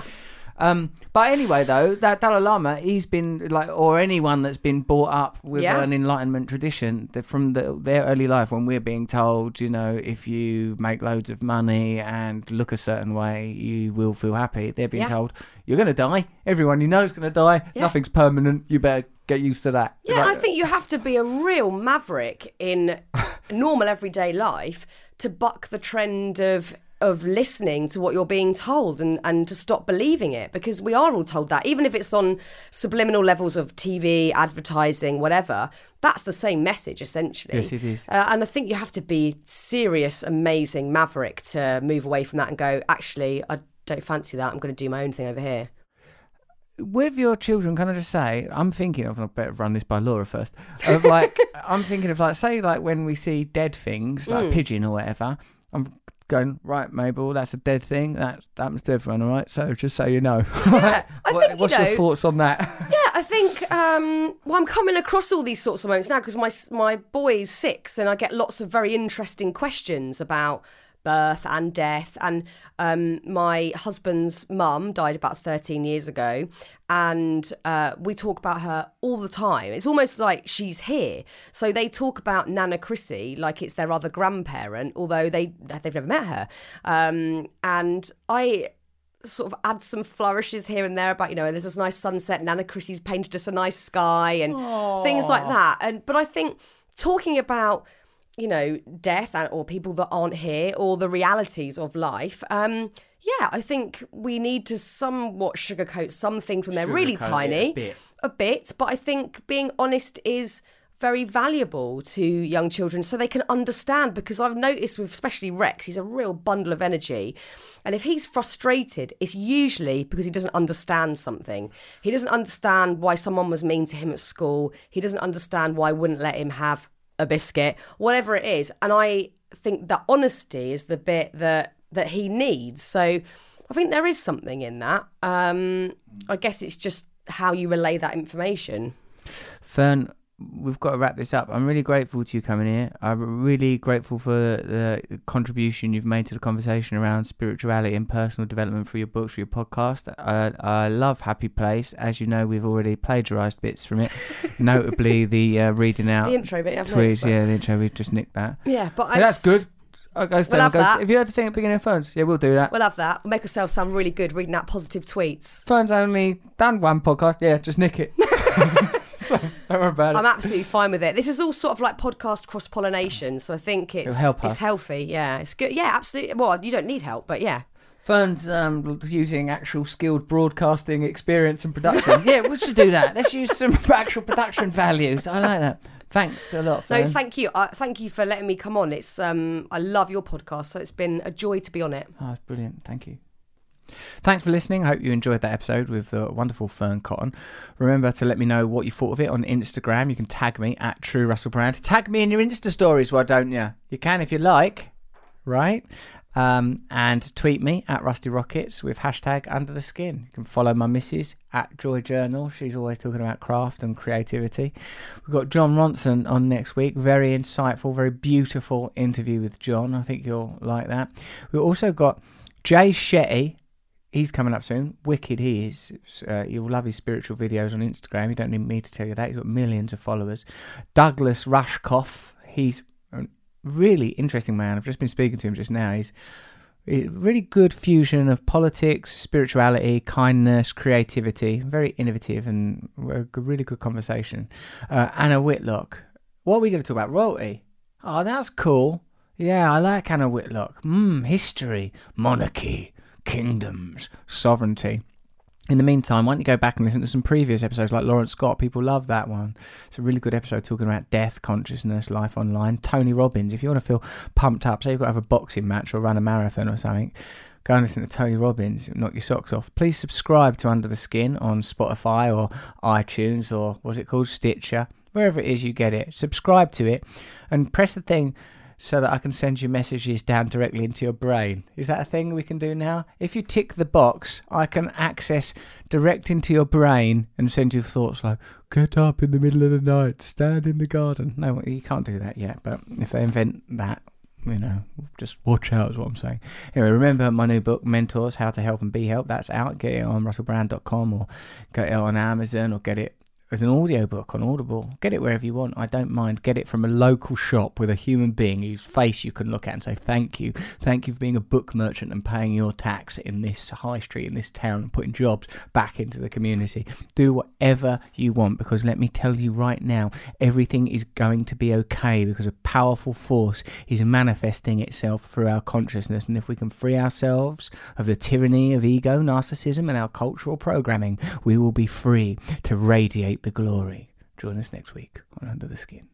Um, but anyway, though, that Dalai Lama, he's been like, or anyone that's been brought up with Yeah. an Enlightenment tradition, that from the, their early life, when we're being told, you know, if you make loads of money and look a certain way, you will feel happy. They're being Yeah. told you're going to die. Everyone you know is going to die. Yeah. Nothing's permanent. You better get used to that. Yeah, Like- I think you have to be a real maverick in <laughs> normal everyday life to buck the trend of of listening to what you're being told and, and to stop believing it because we are all told that even if it's on subliminal levels of TV advertising whatever that's the same message essentially Yes, it is. uh, and I think you have to be serious amazing maverick to move away from that and go actually I don't fancy that I'm going to do my own thing over here with your children, can I just say, I'm thinking of, I better run this by Laura first, of like, <laughs> I'm thinking of like, say, like when we see dead things, Mm. like a pigeon or whatever, I'm going, right, Mabel, that's a dead thing. That happens to everyone, all right? So just so you know. <laughs> I <laughs> What- think, you What's your thoughts on that? <laughs> Yeah, I think um, well, I'm coming across all these sorts of moments now because my my boy's six, and I get lots of very interesting questions about birth and death. And um, my husband's mum died about 13 years ago, and uh, we talk about her all the time. It's almost like she's here. So they talk about Nana Chrissy like it's their other grandparent, although they they've never met her. Um, and I sort of add some flourishes here and there about you know there's this nice sunset nana chrissy's painted us a nice sky and things like that and but i think talking about you know death and, or people that aren't here or the realities of life um yeah i think we need to somewhat sugarcoat some things when they're really it a tiny bit. a bit, but I think being honest is very valuable to young children so they can understand because I've noticed with especially Rex, he's a real bundle of energy. And if he's frustrated, it's usually because he doesn't understand something. He doesn't understand why someone was mean to him at school. He doesn't understand why I wouldn't let him have a biscuit, whatever it is. And I think that honesty is the bit that that he needs. So I think there is something in that. Um, I guess it's just how you relay that information. Fearne, we've got to wrap this up. I'm really grateful to you coming here. I'm really grateful for the contribution you've made to the conversation around spirituality and personal development through your books, through your podcast. I, I love Happy Place. As you know, we've already plagiarised bits from it, <laughs> notably the uh, reading out The intro bit, tweets. that. Yeah, the intro. We've just nicked that. Yeah, but Yeah, I that's good. I goes We'll have goes, that. If you had the thing at the beginning of Fearne's, yeah, we'll do that. We'll have that. We'll make ourselves sound really good reading out positive tweets. Fearne's only done one podcast. Yeah, just nick it. <laughs> <laughs> Don't worry about it. I'm absolutely fine with it. This is all sort of like podcast cross pollination, so I think it's it's healthy. Yeah, it's good. Yeah, absolutely. Well, you don't need help, but yeah. Fearne's um, using actual skilled broadcasting experience and production. yeah, we should do that. Let's use some <laughs> actual production values. I like that. Thanks a lot, No, thank you. Uh, thank you for letting me come on. It's um, I love your podcast, so it's been a joy to be on it. Oh, that's brilliant. Thank you. Thanks for listening. I hope you enjoyed that episode with the wonderful Fearne Cotton. Remember to let me know what you thought of it on Instagram. You can tag me at True Russell Brand. Tag me in your Insta stories, why don't you? You can if you like, right? Um, and tweet me at Rusty Rockets with hashtag Under the Skin. You can follow my missus at Joy Journal. She's always talking about craft and creativity. We've got Jon Ronson on next week. Very insightful, very beautiful interview with Jon. I think you'll like that. We've also got Jay Shetty. He's coming up soon. Wicked he is. Uh, you'll love his spiritual videos on Instagram. You don't need me to tell you that. He's got millions of followers. Douglas Rushkoff. He's a really interesting man. I've just been speaking to him just now. He's a really good fusion of politics, spirituality, kindness, creativity. Very innovative and a really good conversation. Uh, Anna Whitelock. What are we going to talk about? Royalty. Oh, that's cool. Yeah, I like Anna Whitelock. Mmm, history, monarchy, kingdoms, sovereignty. In the meantime, why don't you go back and listen to some previous episodes like Laurence Scott? People love that one. It's a really good episode talking about death, consciousness, life online. Tony Robbins, if you want to feel pumped up, say you've got to have a boxing match or run a marathon or something, go and listen to Tony Robbins, knock your socks off. Please subscribe to Under the Skin on Spotify or iTunes or what's it called, Stitcher, wherever it is you get it. Subscribe to it and press the thing so that I can send you messages down directly into your brain. Is that a thing we can do now? If you tick the box, I can access direct into your brain and send you thoughts like, get up in the middle of the night, stand in the garden. No, you can't do that yet, but if they invent that, you know, just watch out is what I'm saying. Anyway, remember my new book, Mentors: How to Help and Be Helped. That's out. Get it on russellbrand.com or get it on Amazon or get it as an audiobook on Audible. Get it wherever you want. I don't mind. Get it from a local shop with a human being whose face you can look at and say, Thank you. Thank you for being a book merchant and paying your tax in this high street, in this town, and putting jobs back into the community. Do whatever you want because let me tell you right now, everything is going to be okay because a powerful force is manifesting itself through our consciousness. And if we can free ourselves of the tyranny of ego, narcissism, and our cultural programming, we will be free to radiate the glory. Join us next week on Under the Skin.